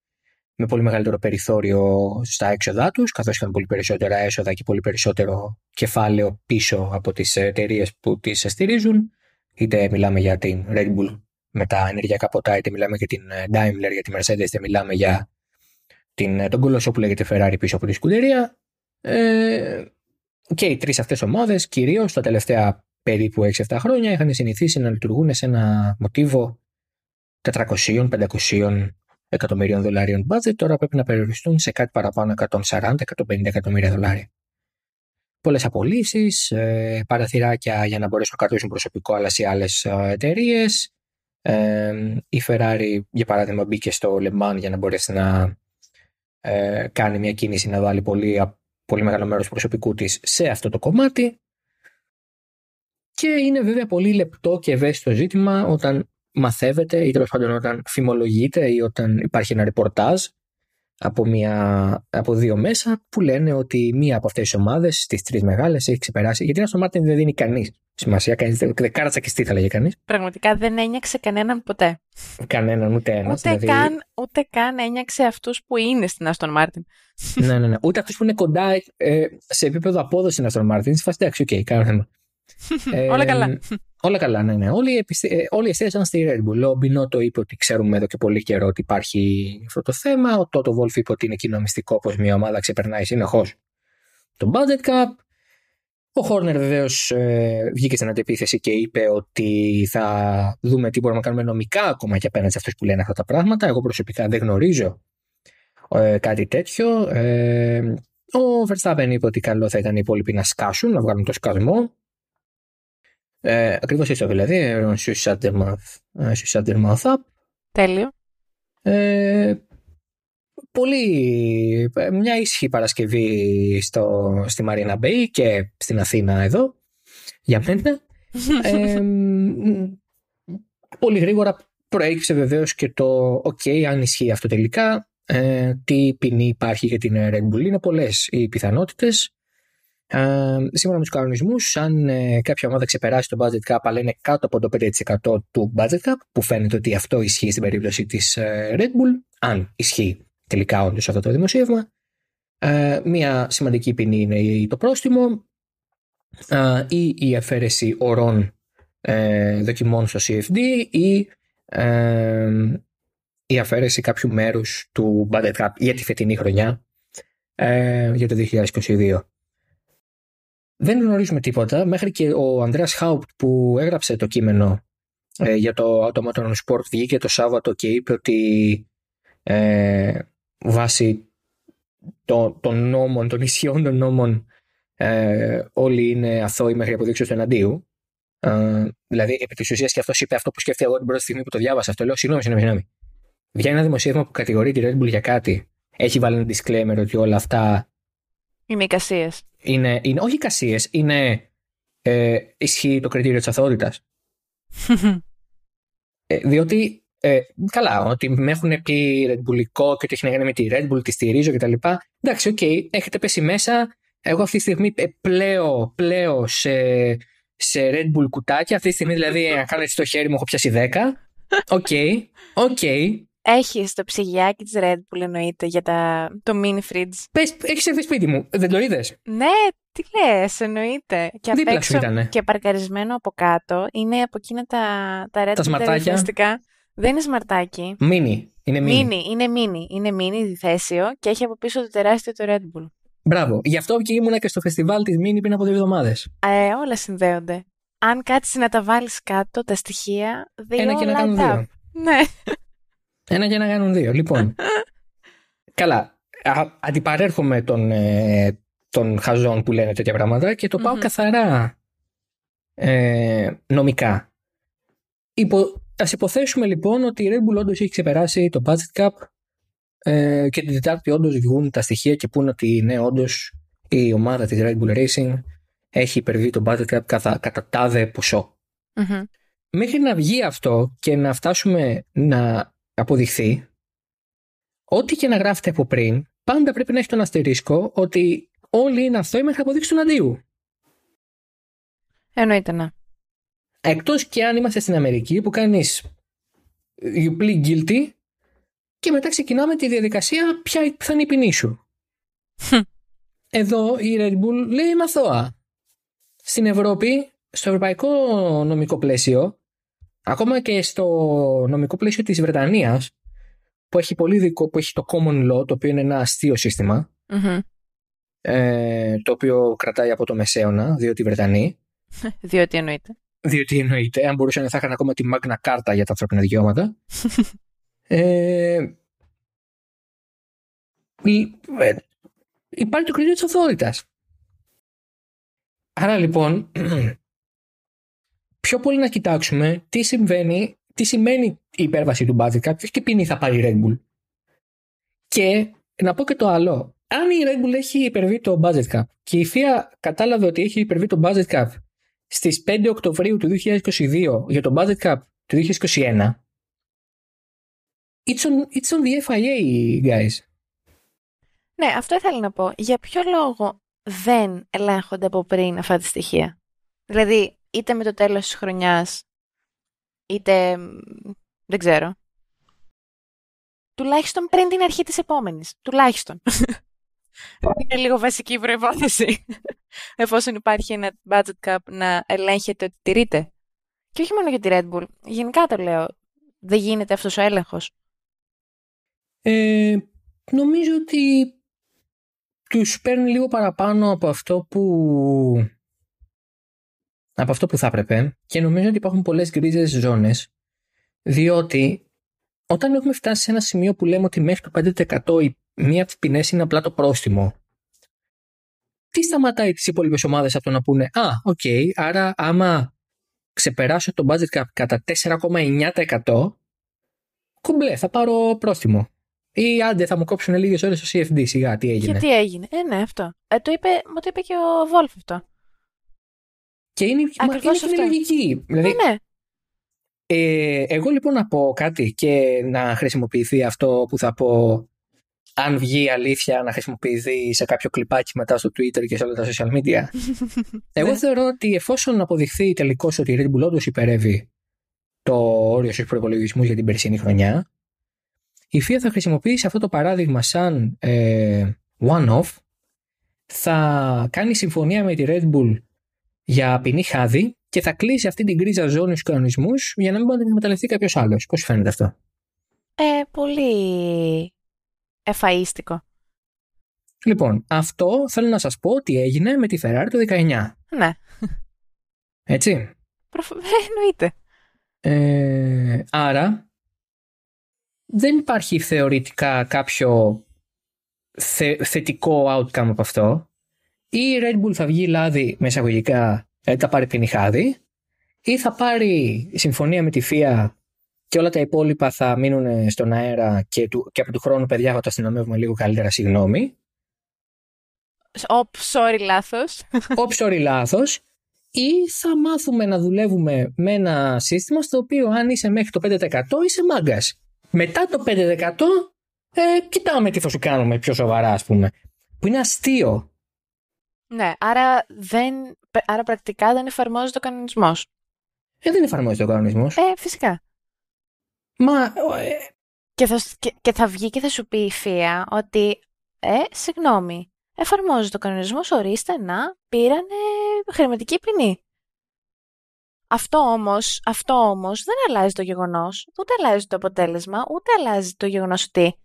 με πολύ μεγαλύτερο περιθώριο στα έξοδά τους, καθώς είχαν πολύ περισσότερα έσοδα και πολύ περισσότερο κεφάλαιο πίσω από τις εταιρείες που τις στηρίζουν. Είτε μιλάμε για την Red Bull με τα ενεργειακά ποτά, είτε μιλάμε για την Daimler, για τη Mercedes, είτε μιλάμε για την, τον κολοσσό που λέγεται Ferrari πίσω από τη σκουδερία. Ε, και οι τρεις αυτές ομάδες, κυρίως τα τελευταία περίπου 6-7 χρόνια είχαν συνηθίσει να λειτουργούν σε ένα μοτίβο 400-500 εκατομμυρίων δολαρίων budget, τώρα πρέπει να περιοριστούν σε κάτι παραπάνω 140-150 εκατομμύρια δολάρια. Πολλές απολύσεις, ε, παραθυράκια για να μπορέσουν να κρατήσουν προσωπικό, αλλά σε άλλες εταιρείες. Ε, η Ferrari, για παράδειγμα, μπήκε στο Le Mans για να μπορέσει να ε, κάνει μια κίνηση να βάλει πολύ, πολύ μεγάλο μέρος προσωπικού της σε αυτό το κομμάτι. Και είναι βέβαια πολύ λεπτό και ευαίσθητο ζήτημα όταν μαθεύεται ή τέλος πάντων όταν φημολογείται ή όταν υπάρχει ένα ρεπορτάζ από, μια, από δύο μέσα που λένε ότι μία από αυτές τις ομάδες, τι τρεις μεγάλες, έχει ξεπεράσει. Γιατί ένα στο Μάρτιν δεν δίνει κανείς σημασία. Κανείς δεν κάρτσα και θα λέγε κανείς. Πραγματικά δεν ένιωξε κανέναν ποτέ. Κανέναν, ούτε ένας. Ούτε, δηλαδή... καν, ούτε καν ένιωξε αυτούς που είναι στην Αστον Μάρτιν. ναι, ναι, ναι. Ούτε αυτούς που είναι κοντά ε, σε επίπεδο απόδοσης στην Αστον Μάρτιν. Φασιτέ, οκ, okay, κάνω θέμα όλα καλά. Όλα καλά, ναι, ναι. Όλοι, επιστη... όλοι εστίασαν στη Red Bull. Ο Μπινότο είπε ότι ξέρουμε εδώ και πολύ καιρό ότι υπάρχει αυτό το θέμα. Ο Τότο Βόλφ είπε ότι είναι κοινό μυστικό πως μια ομάδα ξεπερνάει συνεχώς το budget cap. Ο Χόρνερ βεβαίως ε, βγήκε στην αντεπίθεση και είπε ότι θα δούμε τι μπορούμε να κάνουμε νομικά ακόμα και απέναντι σε αυτούς που λένε αυτά τα πράγματα. Εγώ προσωπικά δεν γνωρίζω ε, κάτι τέτοιο. Ε, ο Verstappen είπε ότι καλό θα ήταν οι υπόλοιποι να σκάσουν, να βγάλουν το σκασμό. Ε, Ακριβώς isso δηλαδή. Σου shut their mouth up. Τέλειο. Ε, πολύ, μια ήσυχη Παρασκευή στο, στη Μαρίνα Μπέι και στην Αθήνα εδώ για μένα. ε, πολύ γρήγορα προέκυψε βεβαίως και το ok αν ισχύει αυτό τελικά ε, τι ποινή υπάρχει για την Red Bull. Είναι πολλές οι πιθανότητες. Ε, σύμφωνα με τους κανονισμούς, αν ε, κάποια ομάδα ξεπεράσει το budget cap, αλλά είναι κάτω από το 5% του budget cap, που φαίνεται ότι αυτό ισχύει στην περίπτωση της ε, Red Bull, αν ισχύει τελικά όντως αυτό το δημοσίευμα, ε, μία σημαντική ποινή είναι το πρόστιμο ε, ή η αφαίρεση ορών ε, δοκιμών στο CFD ή η αφαίρεση κάποιου μέρους του budget cap για τη φετινή χρονιά για το 2022. Δεν γνωρίζουμε τίποτα. Μέχρι και ο Ανδρέας Χάουπτ που έγραψε το κείμενο ε, για το Automaton Sport βγήκε το Σάββατο και είπε ότι ε, βάσει των το νόμων, των ισχυών των νόμων ε, όλοι είναι αθώοι μέχρι αποδείξεως του εναντίου. Ε, δηλαδή, επί της ουσίας και αυτός είπε αυτό που σκέφτηκα εγώ την πρώτη στιγμή που το διάβασα. Αυτό λέω: Συγγνώμη, συγγνώμη. συγγνώμη. Βγαίνει ένα δημοσίευμα που κατηγορεί τη Red Bull για κάτι. Έχει βάλει ένα disclaimer ότι όλα αυτά. Είναι εικασίε είναι, είναι όχι εικασίε, είναι ε, ισχύει το κριτήριο της αθωότητας. Ε, διότι, ε, καλά, ότι με έχουν πει Red Bullικό και ότι έχει να κάνει με τη Red Bull, τη στηρίζω κτλ. Εντάξει, OK, okay, έχετε πέσει μέσα. Εγώ αυτή τη στιγμή ε, πλέω, πλέω σε, σε Red Bull κουτάκια. Αυτή τη στιγμή δηλαδή, να κάνω έτσι το χέρι μου, έχω πιάσει 10. OK, okay, OK. Okay. Έχει το ψυγειάκι της Red Bull εννοείται για τα, το mini fridge. Πες, έχεις έρθει σπίτι μου, δεν το είδες; Ναι, τι λες, εννοείται. Και Δίπλα απ' σου ήτανε. και παρκαρισμένο από κάτω είναι από εκείνα τα, τα Red Τα Bull σμαρτάκια; ρυθμιστικά. Δεν είναι σμαρτάκι. Μίνι. Είναι μίνι. Μίνι, είναι μίνι. Είναι μίνι διθέσιο και έχει από πίσω το τεράστιο το Red Bull. Μπράβο. Γι' αυτό και ήμουνα και στο φεστιβάλ της Μίνι πριν από δύο εβδομάδες. Ε, όλα συνδέονται. Αν κάτσεις να τα βάλεις κάτω, τα στοιχεία, δύο Ένα και να κάνουν light up. δύο. Ναι. Ένα και να κάνουν δύο. Λοιπόν. καλά. Α, αντιπαρέρχομαι των, ε, των χαζών που λένε τέτοια πράγματα και το πάω Μμμ. καθαρά ε, νομικά. Υπο, ας υποθέσουμε λοιπόν ότι η Red Bull όντως έχει ξεπεράσει το budget cap ε, και την Τετάρτη όντως βγουν τα στοιχεία και πούνε ότι ναι όντως η ομάδα της Red Bull Racing έχει υπερβεί το budget cap κατά, κατά τάδε ποσό. Μμμ. Μέχρι να βγει αυτό και να φτάσουμε να αποδειχθεί, ό,τι και να γράφετε από πριν, πάντα πρέπει να έχει τον αστερίσκο ότι όλοι είναι αυτό μέχρι να αποδείξει τον αντίου. Εννοείται να. Εκτός και αν είμαστε στην Αμερική που κάνεις you plead guilty και μετά ξεκινάμε τη διαδικασία ποια θα είναι η ποινή σου. Χμ. Εδώ η Red Bull λέει μαθώα. Στην Ευρώπη, στο ευρωπαϊκό νομικό πλαίσιο, ακόμα και στο νομικό πλαίσιο της Βρετανίας, που έχει πολύ δικό, που έχει το common law, το οποίο είναι ένα αστείο σύστημα, Μμμ. ε, το οποίο κρατάει από το Μεσαίωνα, διότι οι Βρετανοί, Διότι εννοείται. διότι εννοείται, αν μπορούσαν θα είχαν ακόμα τη Magna Carta για τα ανθρώπινα δικαιώματα. ε, η- ε, υπάρχει το κριτήριο της αυθότητας. Άρα λοιπόν, πιο πολύ να κοιτάξουμε τι συμβαίνει, τι σημαίνει η υπέρβαση του budget cap, ποιος και ποινή θα πάρει η Red Bull. Και να πω και το άλλο. Αν η Red Bull έχει υπερβεί το budget cap και η FIA κατάλαβε ότι έχει υπερβεί το budget cap στις 5 Οκτωβρίου του 2022 για το budget cap του 2021 it's on, it's on the FIA guys. Ναι, αυτό ήθελα να πω. Για ποιο λόγο δεν ελέγχονται από πριν αυτά τα στοιχεία; Δηλαδή, είτε με το τέλος της χρονιάς, είτε μ, δεν ξέρω. Τουλάχιστον πριν την αρχή της επόμενης. Τουλάχιστον. Είναι λίγο βασική προϋπόθεση. Εφόσον υπάρχει ένα budget cap να ελέγχεται ότι τηρείται. Και όχι μόνο για τη Red Bull. Γενικά το λέω. Δεν γίνεται αυτός ο έλεγχος. Ε, νομίζω ότι τους παίρνει λίγο παραπάνω από αυτό που από αυτό που θα έπρεπε και νομίζω ότι υπάρχουν πολλές γκρίζες ζώνες διότι όταν έχουμε φτάσει σε ένα σημείο που λέμε ότι μέχρι το 5% η μία από τις ποινές είναι απλά το πρόστιμο τι σταματάει τις υπόλοιπες ομάδες από το να πούνε «Α, οκ, άρα άμα ξεπεράσω το budget cap κατά 4,9% κομπλέ, θα πάρω πρόστιμο». Ή άντε θα μου κόψουν λίγες ώρες στο CFD, σιγά, τι έγινε. Και τι έγινε. Ε, ναι, αυτό. Ε, το είπε, μου το είπε και ο Βόλφ αυτό. Και είναι, μα, είναι, Ακριβώς και είναι αυτό. λογική. Δηλαδή, Ναι, ναι. ε, εγώ λοιπόν να πω κάτι και να χρησιμοποιηθεί αυτό που θα πω αν βγει η αλήθεια να χρησιμοποιηθεί σε κάποιο κλιπάκι μετά στο Twitter και σε όλα τα social media. Εγώ Ναι. θεωρώ ότι εφόσον αποδειχθεί τελικώ ότι η Red Bull όντως υπερεύει το όριο στους προπολογισμούς για την περσινή χρονιά, η FIA θα χρησιμοποιήσει αυτό το παράδειγμα σαν ε, one-off, θα κάνει συμφωνία με τη Red Bull για ποινή χάδι και θα κλείσει αυτή την κρίζα ζώνη στους κανονισμούς για να μην μπορεί να την εκμεταλλευτεί κάποιος άλλος. Πώς σου φαίνεται αυτό; Ε, πολύ εφαΐστικο. Λοιπόν, αυτό θέλω να σας πω ότι έγινε με τη Ferrari το 19. Ναι. Έτσι. Προφ... Ε, εννοείται. Ε, άρα δεν υπάρχει θεωρητικά κάποιο θε- θετικό outcome από αυτό. Ή η Red Bull θα βγει λάδι με εισαγωγικά, δηλαδή θα πάρει ποινή χάδι, ή θα πάρει συμφωνία με τη FIA και όλα τα υπόλοιπα θα μείνουν στον αέρα και, του, και από του χρόνου παιδιά θα το αστυνομεύουμε λίγο καλύτερα, συγγνώμη. Οπ, sorry, λάθος. Όψη όρι λάθος ή θα μάθουμε να δουλεύουμε με ένα σύστημα στο οποίο αν είσαι μέχρι το 5% είσαι μάγκας. Μετά το 5% ε, κοιτάμε τι θα σου κάνουμε πιο σοβαρά, ας πούμε. Που είναι αστείο. Ναι, άρα, δεν, άρα πρακτικά δεν εφαρμόζεται ο κανονισμός. Ε, δεν εφαρμόζεται ο κανονισμός. Ε, φυσικά. Μα. Ε... Και, θα, και, και θα βγει και θα σου πει η Φία ότι. Ε, συγγνώμη. Εφαρμόζεται ο κανονισμός, ορίστε να πήρανε χρηματική ποινή. Αυτό όμως, αυτό όμως δεν αλλάζει το γεγονός, ούτε αλλάζει το αποτέλεσμα, ούτε αλλάζει το γεγονός ότι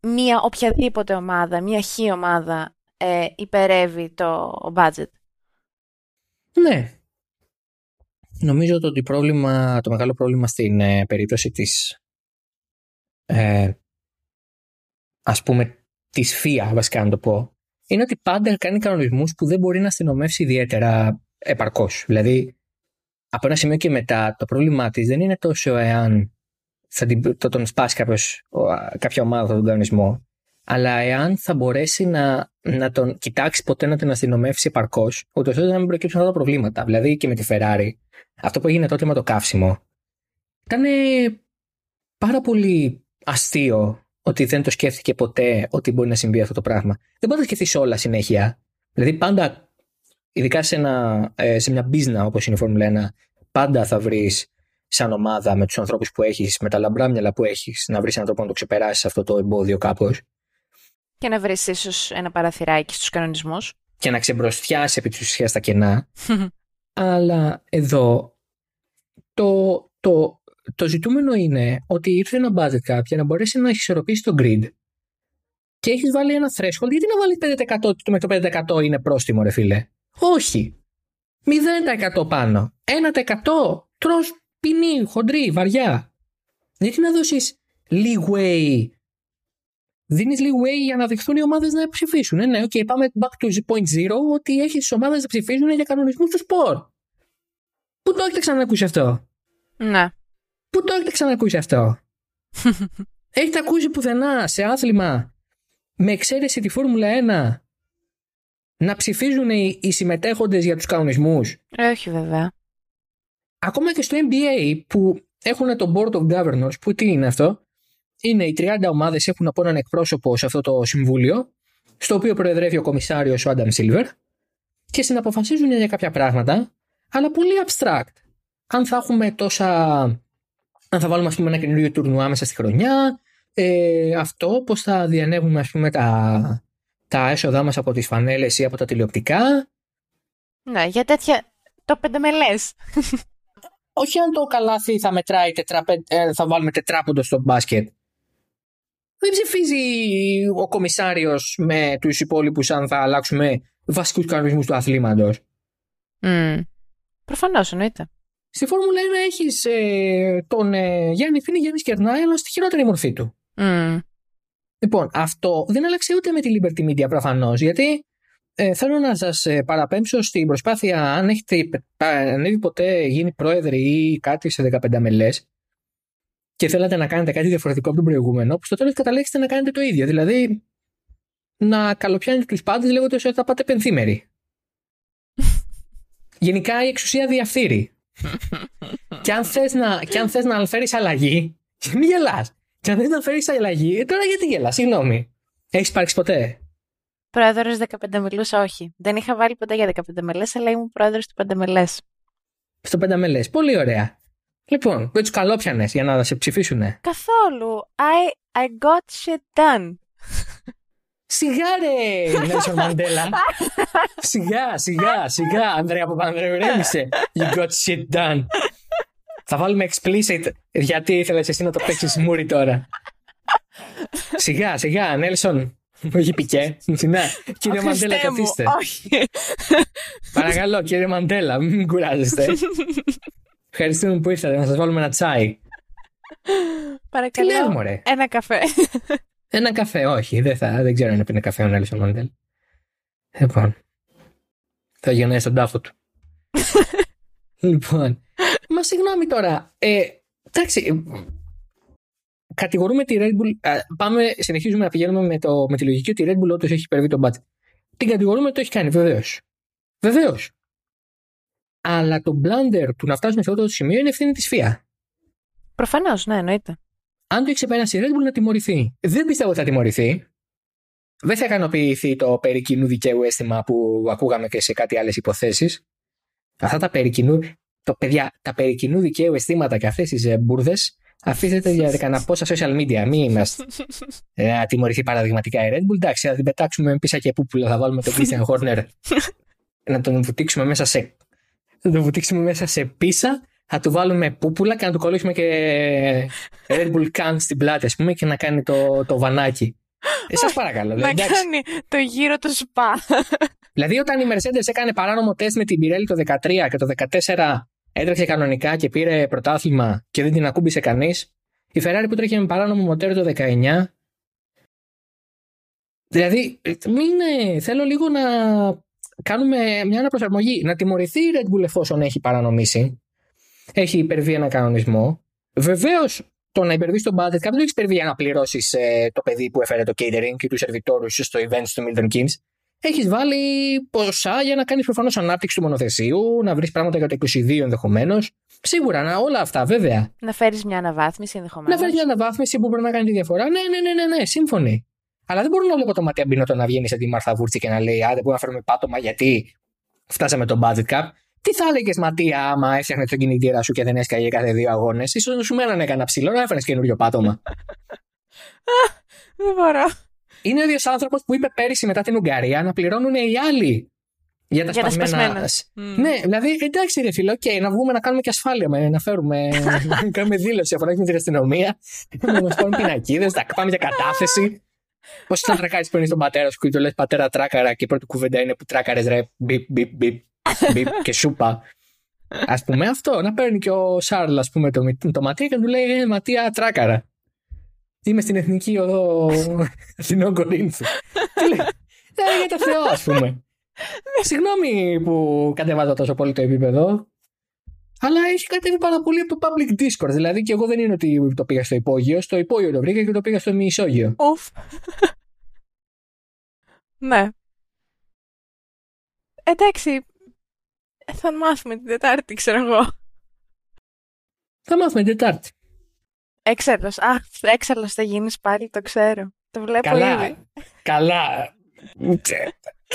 μία οποιαδήποτε ομάδα, μία χή ομάδα ε, υπερεύει το budget. Ναι. Νομίζω ότι το, πρόβλημα, το μεγάλο πρόβλημα στην ε, περίπτωση της ε, ας πούμε της ΦΙΑ βασικά να το πω είναι ότι πάντα κάνει κανονισμούς που δεν μπορεί να αστυνομεύσει ιδιαίτερα επαρκώς. Δηλαδή από ένα σημείο και μετά το πρόβλημά της δεν είναι τόσο εάν θα την, το τον σπάσει κάποιος, κάποια ομάδα τον κανονισμό αλλά εάν θα μπορέσει να, να τον κοιτάξει ποτέ να τον αστυνομεύσει επαρκώς, ούτως ώστε να μην προκύψουν αυτά τα προβλήματα. Δηλαδή και με τη Ferrari, αυτό που έγινε τότε με το καύσιμο, ήταν πάρα πολύ αστείο ότι δεν το σκέφτηκε ποτέ ότι μπορεί να συμβεί αυτό το πράγμα. Δεν μπορεί να σκεφτείς όλα συνέχεια. Δηλαδή πάντα, ειδικά σε, ένα, ε, σε μια business όπως είναι η Φόρμουλα 1, πάντα θα βρεις σαν ομάδα με τους ανθρώπους που έχεις, με τα λαμπρά μυαλά που έχεις, να βρεις έναν τρόπο να το ξεπεράσεις αυτό το εμπόδιο κάπως. Και να βρεις ίσως ένα παραθυράκι στους κανονισμούς. Και να ξεμπροστιάσει επί της ουσίας τα κενά. Αλλά εδώ το, το, το ζητούμενο είναι ότι ήρθε ένα budget cap για να μπορέσει να ισορροπήσει το grid και έχεις βάλει ένα threshold. Γιατί να βάλεις 5% το μέχρι το 5% είναι πρόστιμο, ρε φίλε; Όχι. 0% πάνω. 1% τρως ποινή, χοντρή, βαριά. Γιατί να δώσεις leeway δίνεις leeway για να δεχθούν οι ομάδες να ψηφίσουν. Ε, ναι, okay, πάμε back to point zero ότι έχεις τις ομάδες να ψηφίζουν για κανονισμούς του σπορ. Πού το έχετε ξανακούσει αυτό; Ναι. Πού το έχετε ξανακούσει αυτό; έχετε ακούσει πουθενά σε άθλημα με εξαίρεση τη Φόρμουλα 1 να ψηφίζουν οι, οι συμμετέχοντες για τους κανονισμούς; Ε, όχι βέβαια. Ακόμα και στο NBA που έχουν το Board of Governors, που τι είναι αυτό, είναι οι 30 ομάδες έχουν από έναν εκπρόσωπο σε αυτό το συμβούλιο, στο οποίο προεδρεύει ο κομισάριος ο Άνταμ Σίλβερ, και συναποφασίζουν για κάποια πράγματα, αλλά πολύ abstract. Αν θα έχουμε τόσα. Αν θα βάλουμε ας πούμε, ένα καινούριο τουρνουά μέσα στη χρονιά, ε, αυτό, πώς θα διανεύουμε ας πούμε, τα, τα έσοδά μας από τις φανέλες ή από τα τηλεοπτικά. Ναι, για τέτοια το πεντεμελές. Όχι αν το καλάθι θα μετράει τετραπε... Ε, θα βάλουμε τετράποντο στο μπάσκετ δεν ψηφίζει ο κομισάριος με τους υπόλοιπους αν θα αλλάξουμε βασικούς κανονισμούς του αθλήματος. Mm. Προφανώς εννοείται. Στη Φόρμουλα 1 έχεις ε, τον ε, Γιάννη Φίνη, Γιάννης Κερνάη, αλλά στη χειρότερη μορφή του. Mm. Λοιπόν, αυτό δεν άλλαξε ούτε με τη Liberty Media προφανώς, γιατί ε, θέλω να σας ε, παραπέμψω στην προσπάθεια, αν έχετε ανέβει ποτέ γίνει πρόεδροι ή κάτι σε 15 μελές, και θέλατε να κάνετε κάτι διαφορετικό από τον προηγούμενο, που στο τέλος καταλήξετε να κάνετε το ίδιο. Δηλαδή, να καλοπιάνετε τους πάντες λέγοντας ότι θα πάτε πενθήμεροι. Γενικά η εξουσία διαφθείρει. και αν θες να, και αν θες να φέρεις αλλαγή, μην γελάς. Και αν θες να φέρεις αλλαγή, ε, τώρα γιατί γελάς, συγγνώμη. Έχεις υπάρξει ποτέ; Πρόεδρος 15 μελού, όχι. Δεν είχα βάλει ποτέ για 15 μελέ, αλλά ήμουν πρόεδρος του 5 μελέ. Στο 5 μελέ. Πολύ ωραία. Λοιπόν, δεν τους καλόπιανες για να σε ψηφίσουνε. Καθόλου. I, I got shit done. Σιγά ρε, Νέλσον Μαντέλα. σιγά, σιγά, σιγά, Ανδρέα Παπανδρέου, ρέμισε. You got shit done. Θα βάλουμε explicit γιατί ήθελες εσύ να το παίξεις μούρι τώρα. σιγά, σιγά, Νέλσον. Όχι πικέ. Ναι. Κύριε Μαντέλα, καθίστε. Παρακαλώ, κύριε Μαντέλα, μην κουράζεστε. Ευχαριστούμε που ήρθατε να σας βάλουμε ένα τσάι. Παρακαλώ. Τι μωρέ; Ένα καφέ. Ένα καφέ, όχι. Δεν, θα, δεν ξέρω αν έπαιρνε καφέ ο Νέλσον Μαντέλ. Λοιπόν. Θα γεννάει στον τάφο του. λοιπόν. Μα συγγνώμη τώρα. Ε, εντάξει. Κατηγορούμε τη Red Bull. πάμε, συνεχίζουμε να πηγαίνουμε με, το, με τη λογική ότι η Red Bull όντως έχει υπερβεί τον budget. Την κατηγορούμε ότι το έχει κάνει, βεβαίως. Βεβαίως. Αλλά το blunder του να φτάσουμε σε αυτό το σημείο είναι ευθύνη της ΦΙΑ. Προφανώς, ναι, εννοείται. Αν το έχει ξεπεράσει η Red Bull να τιμωρηθεί. Δεν πιστεύω ότι θα τιμωρηθεί. Δεν θα ικανοποιηθεί το περί κοινού δικαίου αίσθημα που ακούγαμε και σε κάτι άλλες υποθέσεις. Αυτά τα περί κοινού, το, παιδιά, τα περί κοινού δικαίου αισθήματα και αυτές τις μπουρδες αφήσετε για κανένα πόσα social media. Μην είμαστε. Ε, να τιμωρηθεί παραδειγματικά η Red Bull. Εντάξει, θα την πετάξουμε πίσα και πούπουλα. Θα βάλουμε τον Christian Horner να τον βουτήξουμε μέσα σε. Θα τον βουτήξουμε μέσα σε πίσα. Θα του βάλουμε πούπουλα και να του κολλήσουμε και Red Bull Can στην πλάτη, ας πούμε, και να κάνει το, το βανάκι. Ε, Σας παρακαλώ. Να κάνει το γύρο του σπα. Δηλαδή, όταν η Mercedes έκανε παράνομο τεστ με την Pirelli το 2013 και το 2014 έτρεξε κανονικά και πήρε πρωτάθλημα και δεν την ακούμπησε κανείς, η Ferrari που τρέχει με παράνομο μοτέρ το 19. Δηλαδή, μην, ε, θέλω λίγο να κάνουμε μια αναπροσαρμογή. Να τιμωρηθεί η Red Bull εφόσον έχει παρανομήσει. Έχει υπερβεί ένα κανονισμό. Βεβαίως, το να υπερβεί τον budget κάποιος δεν έχει υπερβεί για να πληρώσει ε, το παιδί που έφερε το catering και τους σερβιτόρου στο event του Milton Keynes. Έχεις βάλει ποσά για να κάνεις προφανώς ανάπτυξη του μονοθεσίου, να βρεις πράγματα για το 22 ενδεχομένως. Σίγουρα, να, όλα αυτά βέβαια. Να φέρεις μια αναβάθμιση ενδεχομένως. Να φέρεις μια αναβάθμιση που μπορεί να κάνει τη διαφορά. Ναι, ναι, ναι, ναι, ναι, σύμφωνοι. Αλλά δεν μπορώ να βλέπω το Ματία Μπινότο να βγαίνει σε τη Μαρθα Βούρτση και να λέει Α, δεν μπορούμε να φέρουμε πάτωμα γιατί φτάσαμε το budget cap. Τι θα έλεγες Ματία, άμα έφτιαχνε τον κινητήρα σου και δεν έσκαγε κάθε δύο αγώνες; σω να σου μένανε κανένα ψηλό να έφερες καινούριο πάτωμα. δεν μπορώ. Είναι ο ίδιος άνθρωπος που είπε πέρυσι μετά την Ουγγαρία να πληρώνουν οι άλλοι για τα Για τα σπασμένα. σπασμένα. Ναι, δηλαδή εντάξει ρε φίλο, okay, να βγούμε να κάνουμε και ασφάλεια, με, να φέρουμε, να κάνουμε δήλωση αφού με την αστυνομία, να μας πάρουν πινακίδες, να πάμε για κατάθεση. Πώς ήταν τρακάρι που είναι στον πατέρα σου και του λες πατέρα τράκαρα και η πρώτη κουβέντα είναι που τράκαρες ρε, μπιπ, μπιπ, μπιπ, μπιπ και σούπα. Α πούμε αυτό, να παίρνει και ο Σάρλ, ας πούμε, το, το Ματία και να του λέει ε, Ματία τράκαρα. Είμαι στην εθνική οδό Αθηνών Κορίνθου. Τι λέει, «Ε, για το Θεό, ας πούμε. Συγγνώμη που κατεβάζω τόσο πολύ το επίπεδο. Αλλά έχει κατέβει πάρα πολύ από το public discourse. Δηλαδή και εγώ δεν είναι ότι το πήγα στο υπόγειο. Στο υπόγειο το βρήκα και το πήγα στο μισόγειο. Ουφ. ναι. Εντάξει. Θα μάθουμε την Τετάρτη, ξέρω εγώ. Θα μάθουμε την Τετάρτη. Έξαλλος. Α, έξαλλος θα γίνεις πάλι, το ξέρω. Το βλέπω Καλά. ήδη. Καλά.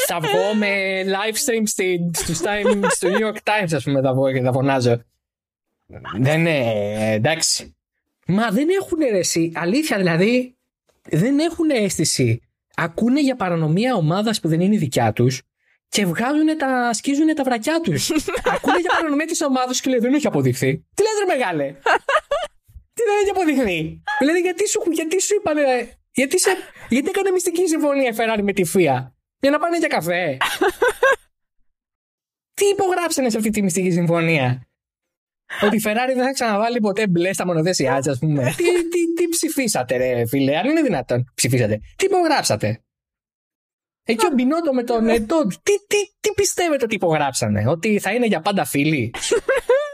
Θα βγω με live stream στη, στο, Time, στο New York Times, ας πούμε, θα βγω και θα φωνάζω. Δεν είναι, εντάξει. Μα δεν έχουν ρε εσύ, αλήθεια δηλαδή, δεν έχουν αίσθηση. Ακούνε για παρανομία ομάδας που δεν είναι δικιά τους και βγάζουν τα, σκίζουν τα βρακιά τους. Ακούνε για παρανομία της ομάδας και λέει δεν έχει αποδειχθεί. Τι λες ρε μεγάλε; Τι δεν έχει αποδειχθεί; Δηλαδή γιατί σου, γιατί σου είπανε, γιατί, σε, γιατί έκανε μυστική συμφωνία η Ferrari με τη FIA. Για να πάνε για καφέ. Τι υπογράψανε σε αυτή τη μυστική συμφωνία; Ότι η Ferrari δεν θα ξαναβάλει ποτέ μπλε στα μονοθέσιά της, ας πούμε. τι, τι, τι ψηφίσατε, ρε φίλε, αν είναι δυνατόν. Ψηφίσατε. Τι υπογράψατε; Εκεί ο Μπινότο με τον Εντό, τι, τι, τι πιστεύετε ότι υπογράψανε, Ότι θα είναι για πάντα φίλοι;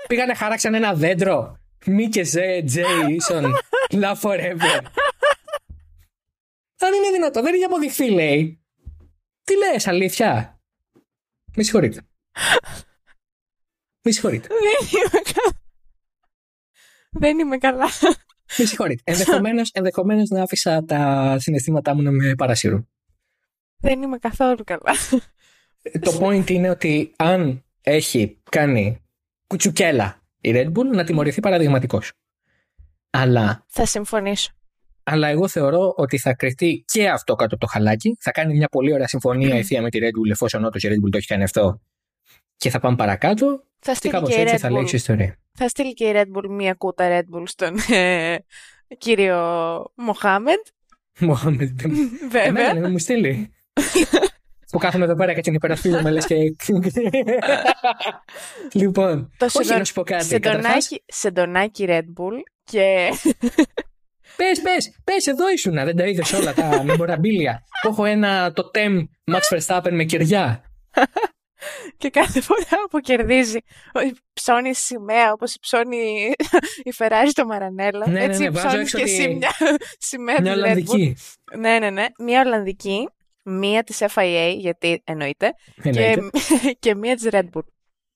Πήγανε, χαράξαν ένα δέντρο. Μη και Ζε, Jason, love forever. Αν είναι δυνατόν, δεν έχει αποδειχθεί, λέει. Τι λες, αλήθεια; Με συγχωρείτε. Με συγχωρείτε. Δεν είμαι καλά. Δεν είμαι καλά. Με συγχωρείτε. Ενδεχομένως, ενδεχομένως να άφησα τα συναισθήματά μου να με παρασύρουν. Δεν είμαι καθόλου καλά. Το point είναι ότι αν έχει κάνει κουτσουκέλα η Red Bull να τιμωρηθεί παραδειγματικός. Αλλά, Θα συμφωνήσω. Αλλά εγώ θεωρώ ότι θα κρυφτεί και αυτό κάτω από το χαλάκι. Θα κάνει μια πολύ ωραία συμφωνία η θεία με τη Red Bull εφόσον όντως η Red Bull το έχει κάνει αυτό. Και θα πάμε παρακάτω Θα και στείλει κάπως και, η έτσι Red θα Bull. λέξει η ιστορία. θα στείλει και η Red Bull μία κούτα Red Bull στον ε, κύριο Μοχάμεντ. Μωάμεντ. Βέβαια. Εμένα να μου στείλει. που κάθομαι εδώ πέρα και την υπερασπίζομαι λες και... λοιπόν, Το όχι σεντο- να σου πω κάτι. Καταρχάς, σεντονάκι, σεντονάκι Red Bull και πες, πες, πες, εδώ ήσουν, δεν τα είδες όλα τα memorabilia. που έχω ένα το TEM Max Verstappen με κεριά. Και κάθε φορά που κερδίζει, ψώνει σημαία όπως ψώνει η Ferrari στο Μαρανέλο. Ναι, ναι, έτσι ναι, βάζω ψώνεις έξω και τη- εσύ μια σημαία Μια της Red Bull. Ολλανδική. Ναι, ναι, ναι. Μία Ολλανδική, μία της FIA, γιατί εννοείται, και, Εννοείται. και μία της Red Bull.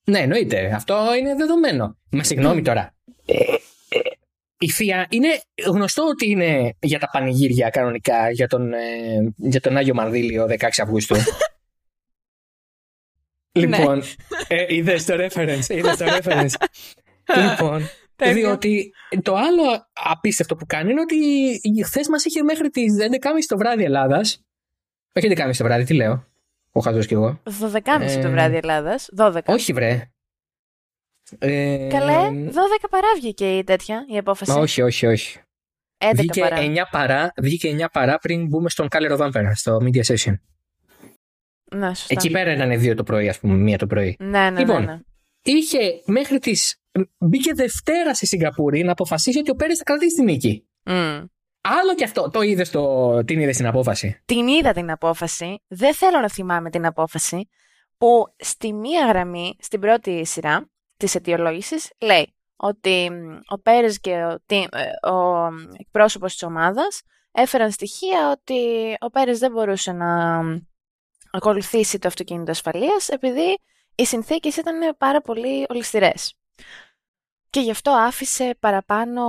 Ναι, εννοείται. Αυτό είναι δεδομένο. Μα συγγνώμη τώρα. Ε, ε, η Θεία είναι γνωστό ότι είναι για τα πανηγύρια κανονικά για τον, ε, για τον Άγιο Μανδύλιο 16 Αυγούστου. λοιπόν, ε, είδες το reference, είδες το reference. λοιπόν, διότι το άλλο απίστευτο που κάνει είναι ότι χθες μας είχε μέχρι τις 11.30 το βράδυ Ελλάδας. Όχι 11.30 το βράδυ, τι λέω. Ο χαζός κι εγώ. 12.30 ε, το βράδυ Ελλάδας. 12. Όχι, βρε. Ε, Καλέ, 12 παρά βγήκε η τέτοια, η απόφαση. Μα όχι, όχι, όχι. 11 βγήκε, παρά. 9 παρά, βγήκε 9 παρά πριν μπούμε στον Κάλερο Vampire, στο Media Session. Ναι, σωστά. Εκεί πέρα ήταν δύο το πρωί, ας πούμε, μία το πρωί. Ναι, ναι, λοιπόν, ναι, ναι. είχε μέχρι τις... Μπήκε Δευτέρα στη Σιγκαπούρη να αποφασίσει ότι ο Πέρες θα κρατήσει την νίκη. Mm. Άλλο και αυτό. Το είδες το... την είδες στην απόφαση; Την είδα την απόφαση. Δεν θέλω να θυμάμαι την απόφαση. Που στη μία γραμμή, στην πρώτη σειρά της αιτιολόγησης, λέει ότι ο Πέρες και ο, τι- ε, ο εκπρόσωπος της ομάδας έφεραν στοιχεία ότι ο Πέρες δεν μπορούσε να ακολουθήσει το αυτοκίνητο ασφαλείας επειδή οι συνθήκες ήταν πάρα πολύ ολισθηρές. Και γι' αυτό άφησε παραπάνω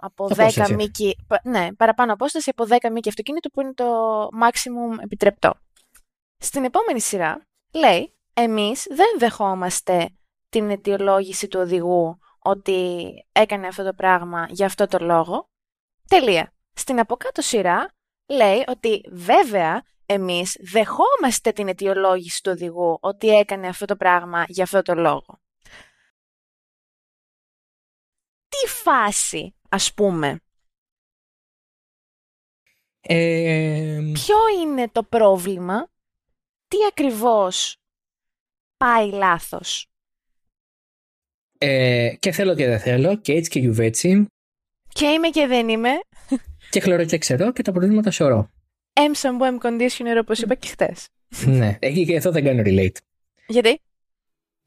από 10 Απόσταση. μήκη, πα- ναι, παραπάνω απόσταση από 10 μήκη αυτοκίνητου που είναι το maximum επιτρεπτό. Στην επόμενη σειρά λέει, εμείς δεν δεχόμαστε την αιτιολόγηση του οδηγού ότι έκανε αυτό το πράγμα για αυτό το λόγο. Τελεία. Στην από κάτω σειρά λέει ότι βέβαια εμείς δεχόμαστε την αιτιολόγηση του οδηγού ότι έκανε αυτό το πράγμα για αυτό το λόγο. Τι φάση, ας πούμε, Ε, ποιο είναι το πρόβλημα, τι ακριβώς πάει λάθος; Ε, και θέλω και δεν θέλω, και έτσι και γιουβέτσι, Και είμαι και δεν είμαι. και χλωρό και ξερό και τα προβλήματα σωρό. M shampoo, M conditioner, όπως είπα και χτες. ναι, εκεί και εδώ δεν κάνω relate. Γιατί;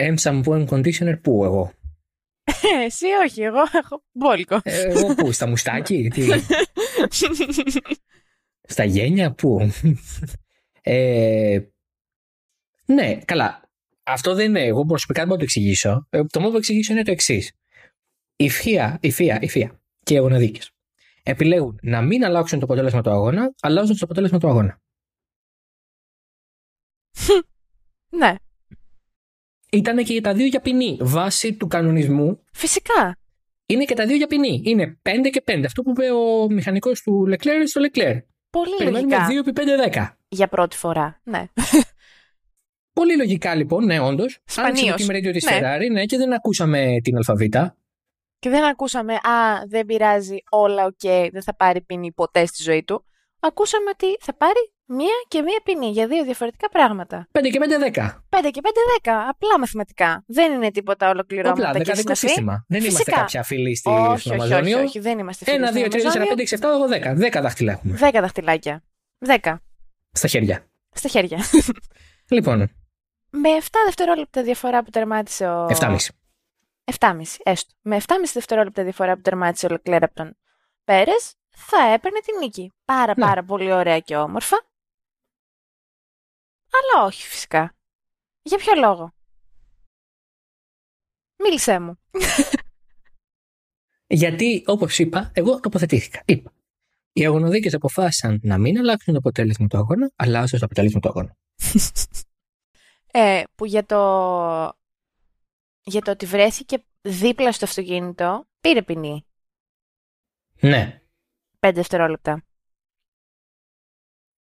M shampoo and conditioner πού εγώ; Ε, Εσύ όχι, εγώ έχω μπόλικο. Ε, εγώ πού, στα μουστάκι, τι, στα γένια, πού; ε, ναι, καλά. Αυτό δεν είναι. Εγώ προσωπικά δεν μπορώ να το εξηγήσω. Ε, το μόνο που θα εξηγήσω είναι το εξής. Η φία, η φία, η φία και οι αγωναδίκες επιλέγουν να μην αλλάξουν το αποτέλεσμα του αγώνα, αλλάζουν το αποτέλεσμα του αγώνα. ναι, Ήταν και τα δύο για ποινή. Βάσει του κανονισμού φυσικά. είναι και τα δύο για ποινή. Είναι 5 και 5. Αυτό που είπε ο μηχανικός του Leclerc στο Leclerc. Πολύ Περιμένουμε λογικά. 2 επί 5-10. Για πρώτη φορά, ναι. Πολύ λογικά λοιπόν, ναι, όντως. Άνοιξε το Σπανίως. Team Radio της Ναι. Ferrari, ναι, και δεν ακούσαμε την αλφαβήτα. Και δεν ακούσαμε, α, δεν πειράζει, όλα οκ, δεν θα πάρει ποινή ποτέ στη ζωή του. Ακούσαμε ότι θα πάρει μία και μία ποινή για δύο διαφορετικά πράγματα. 5 και 5-10. 5 και 5-10, απλά μαθηματικά. Δεν είναι τίποτα ολοκληρώματα Όπλα, και δεκαδικό συναφή. σύστημα. Δεν είμαστε Φυσικά. κάποια φίλοι στη, όχι, στον όχι, όχι, Αμαζόνιο. όχι, δεν είμαστε φίλοι 1, 2, 3, 4, 5, 6, 7, 8, 10. 10 δάχτυλα έχουμε 10 δαχτυλάκια. 10 στα χέρια. στα χέρια. Λοιπόν, Με 7 δευτερόλεπτα διαφορά που τερμάτισε ο. 7,5. 7,5, έστω. Με 7,5 δευτερόλεπτα διαφορά που τερμάτισε ο Λεκλέρ από τον Πέρες, θα έπαιρνε την νίκη. Πάρα Ναι. πάρα πολύ ωραία και όμορφα. Αλλά όχι φυσικά. Για ποιο λόγο; Μίλησέ μου. Γιατί, όπως είπα, εγώ τοποθετήθηκα. Είπα. Οι αγωνοδίκες αποφάσισαν να μην αλλάξουν το αποτέλεσμα του αγώνα, αλλάζοντα το αποτέλεσμα του αγώνα. Ε, που για το... για το ότι βρέθηκε δίπλα στο αυτοκίνητο πήρε ποινή. Ναι. 5 δευτερόλεπτα.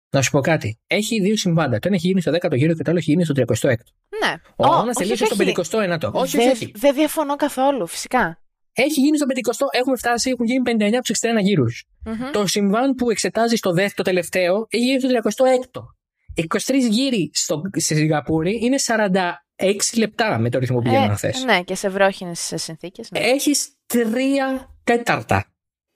Να σου πω κάτι. Έχει δύο συμβάντα. Το ένα έχει γίνει στο 10ο γύρο και το άλλο έχει γίνει στο 36ο. Ναι. Ο Ω, αγώνα όχι, τελείωσε όχι, στο όχι. 59ο. Όχι, όχι, Δεν όχι. δεν διαφωνώ καθόλου, φυσικά. Έχει γίνει στο 50ο. Έχουμε φτάσει, έχουν γίνει 59 από του 61 γύρους. Μμμ. Το συμβάν που εξετάζει στο δεύτερο τελευταίο έχει γίνει στο 36ο. 23 γύροι στο, στη Σιγκαπούρη είναι 46 λεπτά με το ρυθμό που πηγαίνουν να θες. ναι, και σε βρόχινες συνθήκες. Ναι. Έχεις τρία τέταρτα.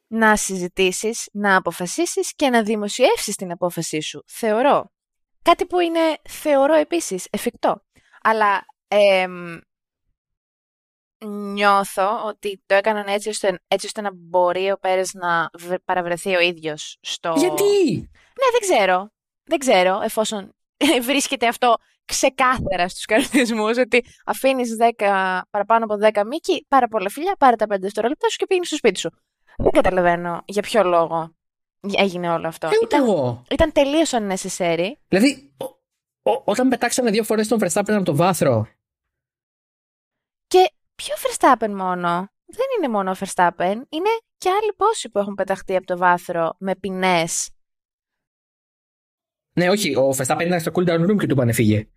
να συζητήσεις, να αποφασίσεις και να δημοσιεύσεις την απόφασή σου. Θεωρώ. Κάτι που είναι, θεωρώ επίσης, εφικτό. Αλλά εμ, νιώθω ότι το έκαναν έτσι ώστε, έτσι ώστε να μπορεί ο Πέρες να βρε- παραβρεθεί ο ίδιος στο... Γιατί; Ναι, δεν ξέρω. Δεν ξέρω, εφόσον βρίσκεται αυτό ξεκάθαρα στους κανονισμούς ότι αφήνεις 10, παραπάνω από 10 μήκη, πάρα πολλά φιλιά, πάρε τα 5 δευτερόλεπτά σου και πήγαινε στο σπίτι σου. Δεν καταλαβαίνω για ποιο λόγο έγινε όλο αυτό. Ε, ούτε ήταν, εγώ. ήταν τελείως unnecessary. Δηλαδή, ο- ο- όταν πετάξανε δύο φορές τον Verstappen από το βάθρο, Και ποιο Verstappen μόνο; Δεν είναι μόνο ο Verstappen. Είναι και άλλοι πόσοι που έχουν πεταχτεί από το βάθρο με ποινές. Ναι, όχι, ο Verstappen ήταν στο cool down room και του είπανε φύγε.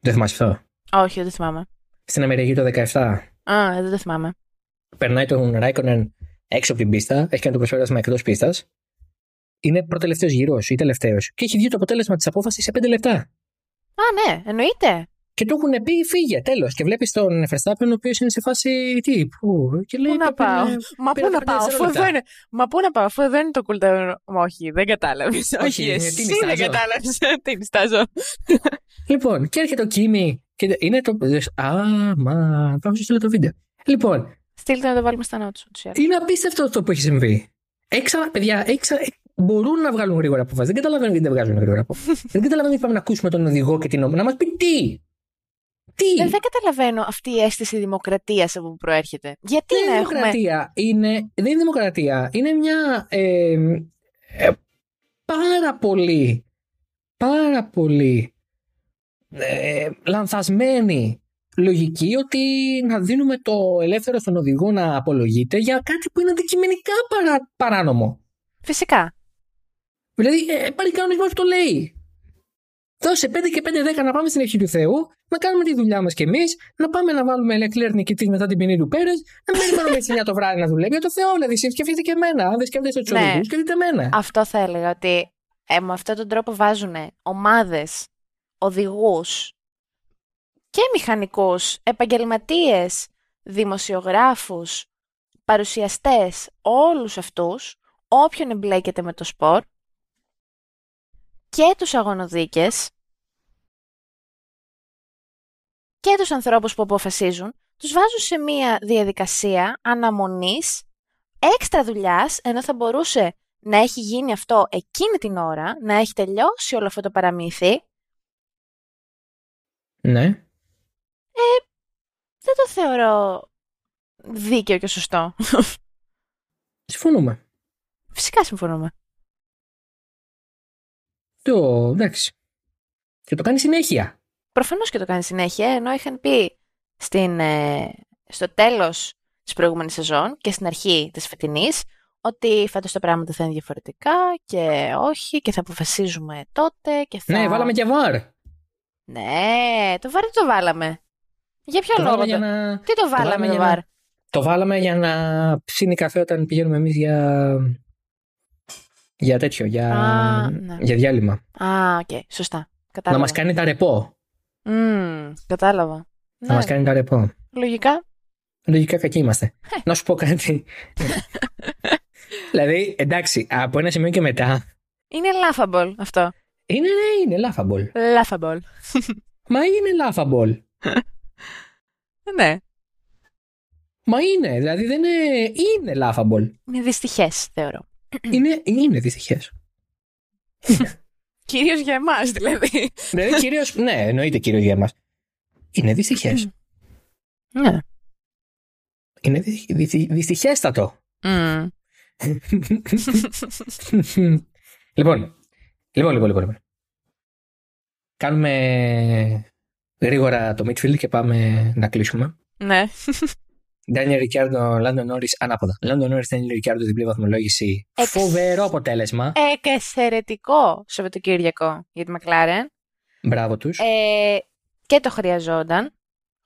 Δεν θυμάσαι αυτό. Όχι, δεν θυμάμαι. Στην Αμερική το 17 Α, δεν το θυμάμαι. περνάει τον Ράικονεν έξω από την πίστα, έχει κάνει το προσπέρασμα εκτός πίστας. Είναι προτελευταίος γύρος ή τελευταίος. Και έχει βγει το αποτέλεσμα της απόφασης σε 5 λεπτά. Α, ναι, εννοείται. Και του έχουν πει φύγε, τέλος. Και βλέπεις τον Verstappen, ο οποίος είναι σε φάση. Τι, πού. Και λέει, Πού να «Παπα, πάω; ναι, Μα πήρα πού να τα πέντε πάω, αφού δευτερόλεπτα». εδώ είναι. Μα πού να πάω, αφού εδώ είναι το cooldown. Μα όχι, δεν κατάλαβες. Όχι, Όχι, είναι εσύ τι δεν νιστάζω. κατάλαβες. Τι νιστάζω. Λοιπόν, και έρχεται ο Κίμη. Και είναι το. Α, μα. Πάμε στο το βίντεο. Λοιπόν, Στείλτε να το βάλουμε στα notes. είναι απίστευτο αυτό που έχει συμβεί. Έξα, παιδιά, έξα, μπορούν να βγάλουν γρήγορα αποφάσεις. Δεν καταλαβαίνω γιατί δεν βγάζουν γρήγορα αποφάσεις. δεν καταλαβαίνω γιατί πάμε να ακούσουμε τον οδηγό και την ομάδα. Να μας πει τι. Τι; Ε, δεν καταλαβαίνω αυτή η αίσθηση δημοκρατίας από που προέρχεται. Γιατί δεν να είναι έχουμε. δημοκρατία. Είναι, δεν είναι δημοκρατία. Είναι μια ε, ε, πάρα πολύ, πάρα πολύ ε, λανθασμένη λογική ότι να δίνουμε το ελεύθερο στον οδηγό να απολογείται για κάτι που είναι αντικειμενικά παρά, παράνομο. Φυσικά. Δηλαδή, ε, υπάρχει κανονισμός που το λέει. Δώσε 5 και 5-10 να πάμε στην ευχή του Θεού, να κάνουμε τη δουλειά μας κι εμείς, να πάμε να βάλουμε Λεκλέρ νικητής μετά την ποινή του Πέρες, να μην περιμένουμε έτσι 9 το βράδυ να δουλεύει. Για το Θεό, δηλαδή, σκεφτείτε και εμένα. Αν δεν σκέφτεστε τους Ναι. οδηγούς, σκεφτείτε εμένα. Αυτό θα έλεγα ότι ε, με αυτόν τον τρόπο βάζουν ομάδες, οδηγούς και μηχανικούς, επαγγελματίες, δημοσιογράφους, παρουσιαστές, όλους αυτούς, όποιον εμπλέκεται με το σπορ και τους αγωνοδίκες και τους ανθρώπους που αποφασίζουν, τους βάζουν σε μία διαδικασία αναμονής έξτρα δουλειάς, ενώ θα μπορούσε να έχει γίνει αυτό εκείνη την ώρα, να έχει τελειώσει όλο αυτό το παραμύθι, Ναι. δεν το θεωρώ δίκαιο και σωστό. Συμφωνούμε. Φυσικά συμφωνούμε. Το εντάξει. Και το κάνει συνέχεια. Προφανώς και το κάνει συνέχεια, ενώ είχαν πει στην, ε, στο τέλος της προηγούμενης σεζόν και στην αρχή της φετινής ότι φέτος τα πράγματα θα είναι διαφορετικά και όχι και θα αποφασίζουμε τότε και θα... Ναι, βάλαμε και VAR. Ναι, το VAR τι το βάλαμε. Για ποιο Το λόγο βάλαμε το... για να... Τι το βάλαμε βάλαμε το για να- VAR. Το βάλαμε για να ψήνει καφέ όταν πηγαίνουμε εμείς για. Για τέτοιο, για, Α, ναι. για διάλειμμα. Α, οκ, σωστά. Να Κατάλαβα. μας κάνει τα ρεπό. Μμμ, κατάλαβα. Να Ναι, μας κάνει τα ρεπό. λογικά. Λογικά κακοί είμαστε. να σου πω κάτι. δηλαδή, εντάξει, από ένα σημείο και μετά. Είναι laughable αυτό. Είναι, ναι, είναι laughable. Laughable. Μα είναι laughable. Ναι. Μα είναι, δηλαδή δεν είναι. Είναι laughable. Είναι δυστυχές, θεωρώ. Είναι, είναι δυστυχές. Κυρίως για εμάς, δηλαδή. δηλαδή, κυρίως. ναι, εννοείται κυρίως για εμάς. Είναι δυστυχές. Ναι. είναι δυ- δυ- δυστυχέστατο. Μμ. λοιπόν, λοιπόν, λοιπόν, λοιπόν, λοιπόν. Κάνουμε γρήγορα το midfield και πάμε να κλείσουμε. Ναι. Ντάνιελ Ρικιάρντο, Λάντο Νόρις, ανάποδα. Λάντο Νόρις, Ντάνιελ Ρικιάρντο, διπλή βαθμολόγηση. Εξ- Φοβερό αποτέλεσμα. Εξαιρετικό Σαββατοκύριακο για τη Μακλάρεν. Μπράβο τους. Ε, και το χρειαζόταν.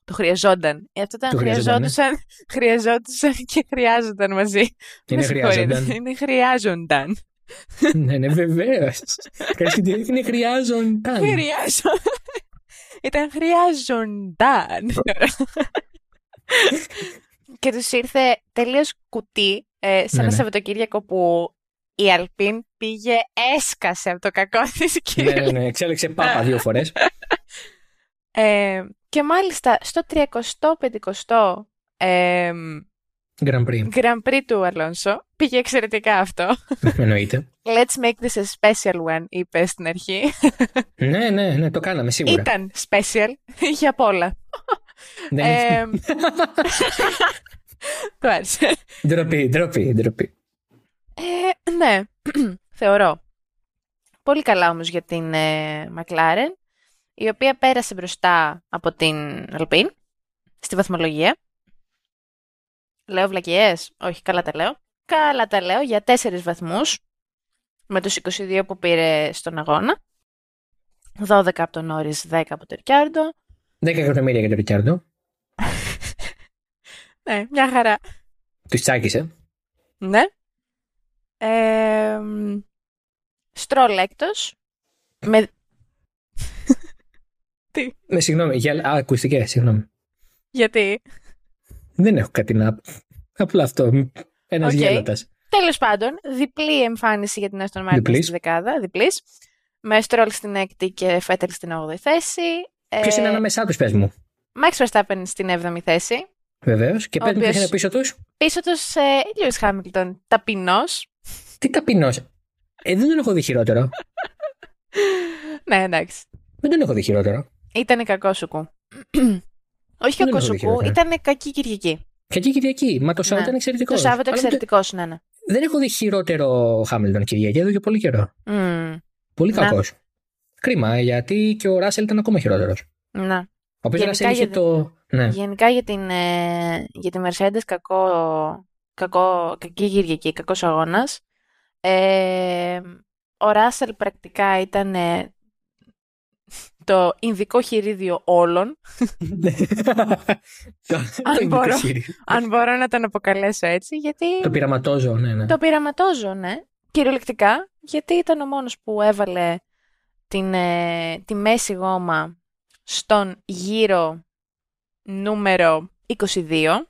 Το χρειαζόταν. Ε, Αυτό ήταν Το χρειαζόταν, ναι. χρειαζόντουσαν, χρειαζόντουσαν και χρειάζονταν μαζί. Είναι Με συγχωρείτε. χρειάζονταν; Είναι χρειάζονταν. ναι, ναι, βεβαίως. Κάτι είναι χρειάζονταν; Χρειάζονταν. Ήταν χρειάζονταν. Και τους ήρθε τελείως κουτί ε, σε Ναι, ένα ναι. Σαββατοκύριακο που η Αλπίν πήγε, έσκασε από το κακό της ναι, ναι, ναι, εξέλεξε πάπα δύο φορές. Ε, και μάλιστα στο 35ο ε, Grand Prix. Grand Prix του Αλόνσο. Πήγε εξαιρετικά αυτό. Εννοείται. Let's make this a special one, είπε στην αρχή. ναι, ναι, ναι, το κάναμε σίγουρα. Ήταν special για απ' όλα. Ναι. Ε, Του άρεσε. Ντροπή, ντροπή, ντροπή. Ε, ναι, θεωρώ. Πολύ καλά όμως για την ε, McLaren, η οποία πέρασε μπροστά από την Alpine στη βαθμολογία. Λέω βλακιές, όχι καλά τα λέω. Καλά τα λέω για τέσσερις βαθμούς με τους 22 που πήρε στον αγώνα. 12 από τον Νόρις, 10 από τον Ρικιάρντο. 10 εκατομμύρια για τον Ρικιάρντο. Ναι, μια χαρά. Τους τσάκισε. Ναι. Ε, Στρόλ έκτος, Με... Τι, Με συγγνώμη, για α, ακουστικές, συγγνώμη. γιατί; Δεν έχω κάτι να. Απλά αυτό. Ένας OK. okay. γέλατας. Τέλος πάντων, διπλή εμφάνιση για την Aston Martin Διπλής. στη δεκάδα, διπλής. Με Στρόλ στην έκτη και Φέτελ στην 8η θέση. Ποιος είναι ανάμεσά τους, πες μου; Max Verstappen στην 7η θέση. Βεβαίως. Και Ο πες μου ποιος οποίος- είναι πίσω τους; Πίσω τους ε, Lewis Hamilton, ταπεινός. Τι ταπεινός. Ε, δεν τον έχω δει χειρότερο. ναι, εντάξει. Δεν τον έχω δει χειρότερο. Ήτανε κακό σουκού. Όχι Δεν κακό έχω σουκού, δικαιώματα. ήτανε κακή Κυριακή. Και εκεί Κυριακή. Μα το Σάββατο Ναι. ήταν εξαιρετικό. Το Σάββατο εξαιρετικό, ναι, ναι. Δεν έχω δει χειρότερο Χάμιλτον Κυριακή εδώ και πολύ καιρό. Μμμ, Πολύ Να. κακός. Κρίμα, ε, γιατί και ο Ράσελ ήταν ακόμα χειρότερος. ναι. Ο οποίος Γενικά Ράσελ είχε για- το. Ναι. Γενικά για την, ε, για τη Mercedes κακό, κακό, κακή Κυριακή, κακός αγώνας. Ε, ο Ράσελ πρακτικά ήταν ε, το ινδικό χειρίδιο όλων, Το- Αν το ειδικό μπορώ. χείρι. αν μπορώ να τον αποκαλέσω έτσι, γιατί Το πειραματόζω, ναι, ναι. το πειραματόζω, ναι, κυριολεκτικά, γιατί ήταν ο μόνος που έβαλε την, ε, τη μέση γόμα στον γύρο νούμερο 22,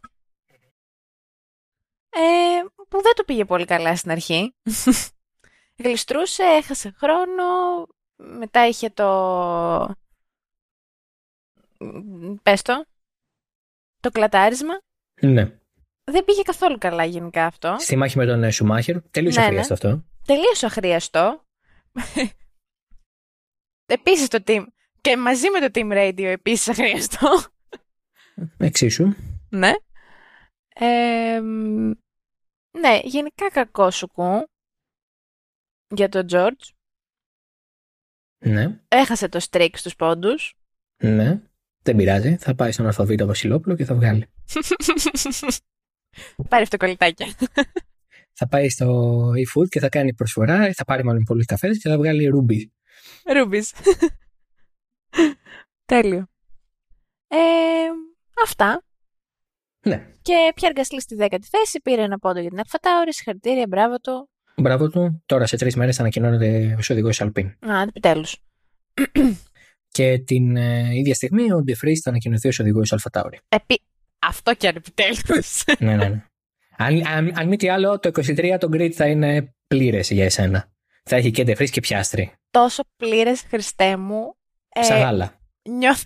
ε, που δεν του πήγε πολύ καλά στην αρχή. Γλιστρούσε, έχασε χρόνο, μετά είχε το... Πες το, το κλατάρισμα. ναι. Δεν πήγε καθόλου καλά γενικά αυτό. Στη μάχη με τον ε, Σουμάχερ. Τελείως Ναι, ναι. αχρίαστο αυτό. Τελείως αχρίαστο. Επίσης το team. Και μαζί με το Team Radio επίσης αχρίαστο. Εξίσου. ναι. Ε, μ, ναι, γενικά κακό σου κου για τον George. Ναι. Έχασε το streak στους πόντους. Ναι. Δεν πειράζει. Θα πάει στον Αλφαβήτο Βασιλόπουλο και θα βγάλει. Πάρε αυτοκολλητάκια. Θα πάει στο eFood και θα κάνει προσφορά. Θα πάρει μάλλον πολλούς καφέδε και θα βγάλει ρούμπι. Ρούμπις. Τέλειο. Ε, αυτά. Ναι. Και Πιέρ Γκασλή στη δέκατη θέση πήρε ένα πόντο για την Αλφατάουρη. Συγχαρητήρια, μπράβο του. Μπράβο του. Τώρα σε τρεις μέρες θα ανακοινώνεται ως οδηγός Αλπίν. Α, επιτέλους. Και την ε, ίδια στιγμή ο Ντεφρή θα ανακοινωθεί ως οδηγός Αλφατάουρη. Επί... Αυτό κι αν επιτέλους. ναι, ναι, ναι. Αν, αν, αν μη τι άλλο, το 23 το grid θα είναι πλήρες για εσένα. Θα έχει και Ντεφρή και πιάστρι. Τόσο πλήρες, Χριστέ μου. Ε, Σαν γάλα. Νιώθω.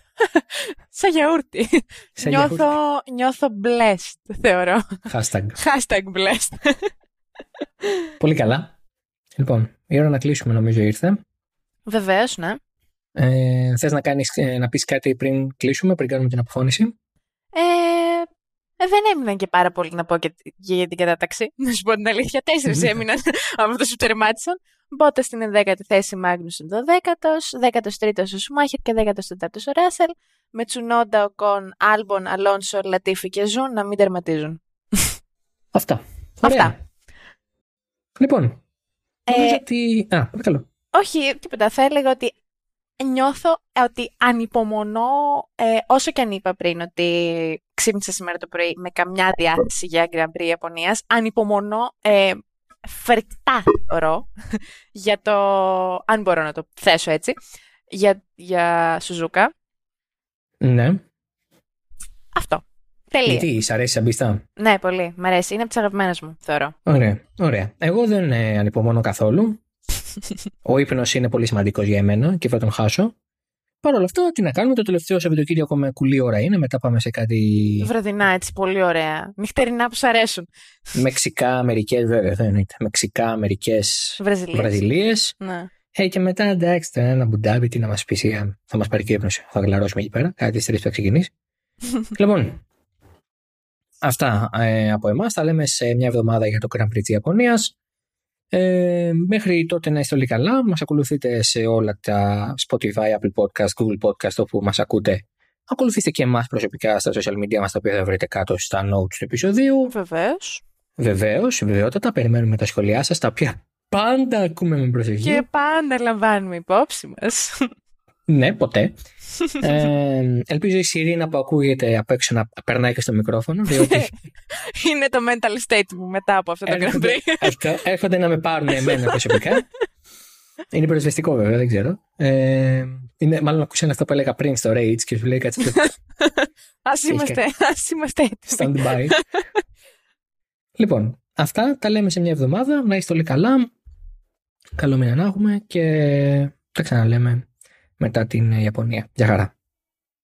Σαν γιαούρτι. Σαν νιώθω, νιώθω blessed, θεωρώ. Hashtag. Hashtag blessed. Πολύ καλά. Λοιπόν, η ώρα να κλείσουμε νομίζω ήρθε. Βεβαίως, ναι. Ε, θες να, κάνεις, ε, να πεις κάτι πριν κλείσουμε, πριν κάνουμε την αποφώνηση; Ε, ε, δεν έμειναν και πάρα πολύ να πω και, και για την κατάταξη. Να σου πω την αλήθεια. Τέσσερις έμειναν από αυτούς που τερμάτισαν. Μπότας στην 11η θέση Μάγνουσον 12ο, 13ο ο Σουμάχερ και 14ο ο Ράσελ. Με Τσουνόντα, Οκον, Άλμπον, Αλόνσο, Λατίφη και Ζου να μην τερματίζουν. Αυτά. Ωραία. Αυτά. Λοιπόν, Ε, νομίζω ότι... Α, παρακαλώ. όχι, τίποτα. Θα έλεγα ότι νιώθω ότι ανυπομονώ, ε, όσο και αν είπα πριν ότι ξύπνησα σήμερα το πρωί με καμιά διάθεση για Grand Prix Ιαπωνίας, ανυπομονώ ε, φρικτά θεωρώ για το, αν μπορώ να το θέσω έτσι, για, για Σουζούκα. Ναι. Αυτό. Τελεία. Γιατί, σ' αρέσει σαν πίστα; Ναι, πολύ. Μ' αρέσει. Είναι από τις αγαπημένες μου, θεωρώ. Ωραία, ωραία. Εγώ δεν ε, ανυπομονώ καθόλου. Ο ύπνος είναι πολύ σημαντικός για εμένα και θα τον χάσω. Παρ' όλα αυτά, τι να κάνουμε, το τελευταίο Σαββατοκύριακο με κουλή ώρα είναι, μετά πάμε σε κάτι. Βραδινά, έτσι, πολύ ωραία. Νυχτερινά που σου αρέσουν. Μεξικά, Αμερικέ, βέβαια, δεν είναι. Μεξικά, Αμερικέ, Βραζιλίες. Ναι. Ε, και μετά εντάξει, το ένα μπουντάβι, τι να μας πεις, θα μας πάρει και ύπνωση. Θα γλαρώσουμε εκεί πέρα, κάτι τρεις που θα ξεκινήσει. λοιπόν, αυτά ε, από εμάς. Θα λέμε σε μια εβδομάδα για το Grand Prix της Ιαπωνίας. Ε, μέχρι τότε να είστε όλοι καλά. Μας ακολουθείτε σε όλα τα Spotify, Apple Podcast, Google Podcast όπου μας ακούτε. Ακολουθήστε και εμάς προσωπικά στα social media μας τα οποία θα βρείτε κάτω στα notes του επεισοδίου. Βεβαίως. Βεβαίως, βεβαιότατα. Περιμένουμε τα σχόλιά σας τα οποία πάντα ακούμε με προσοχή. Και πάντα λαμβάνουμε υπόψη μας. Ναι, ποτέ. ε, ελπίζω η Σιρήνα που ακούγεται απ' έξω να περνάει και στο μικρόφωνο. Διότι... Είναι το mental state μου μετά από αυτό το Grand Prix. Έρχονται να με πάρουν εμένα προσωπικά. Είναι προσβεστικό βέβαια, δεν ξέρω. Ε, είναι, μάλλον ακούσαν αυτό που έλεγα πριν στο Rage και σου λέει κάτι. Α είμαστε, ας είμαστε έτοιμοι. Stand by. λοιπόν, αυτά τα λέμε σε μια εβδομάδα. Να είστε όλοι καλά. Καλό μήνα να έχουμε και τα ξαναλέμε μετά την Ιαπωνία. Γεια χαρά.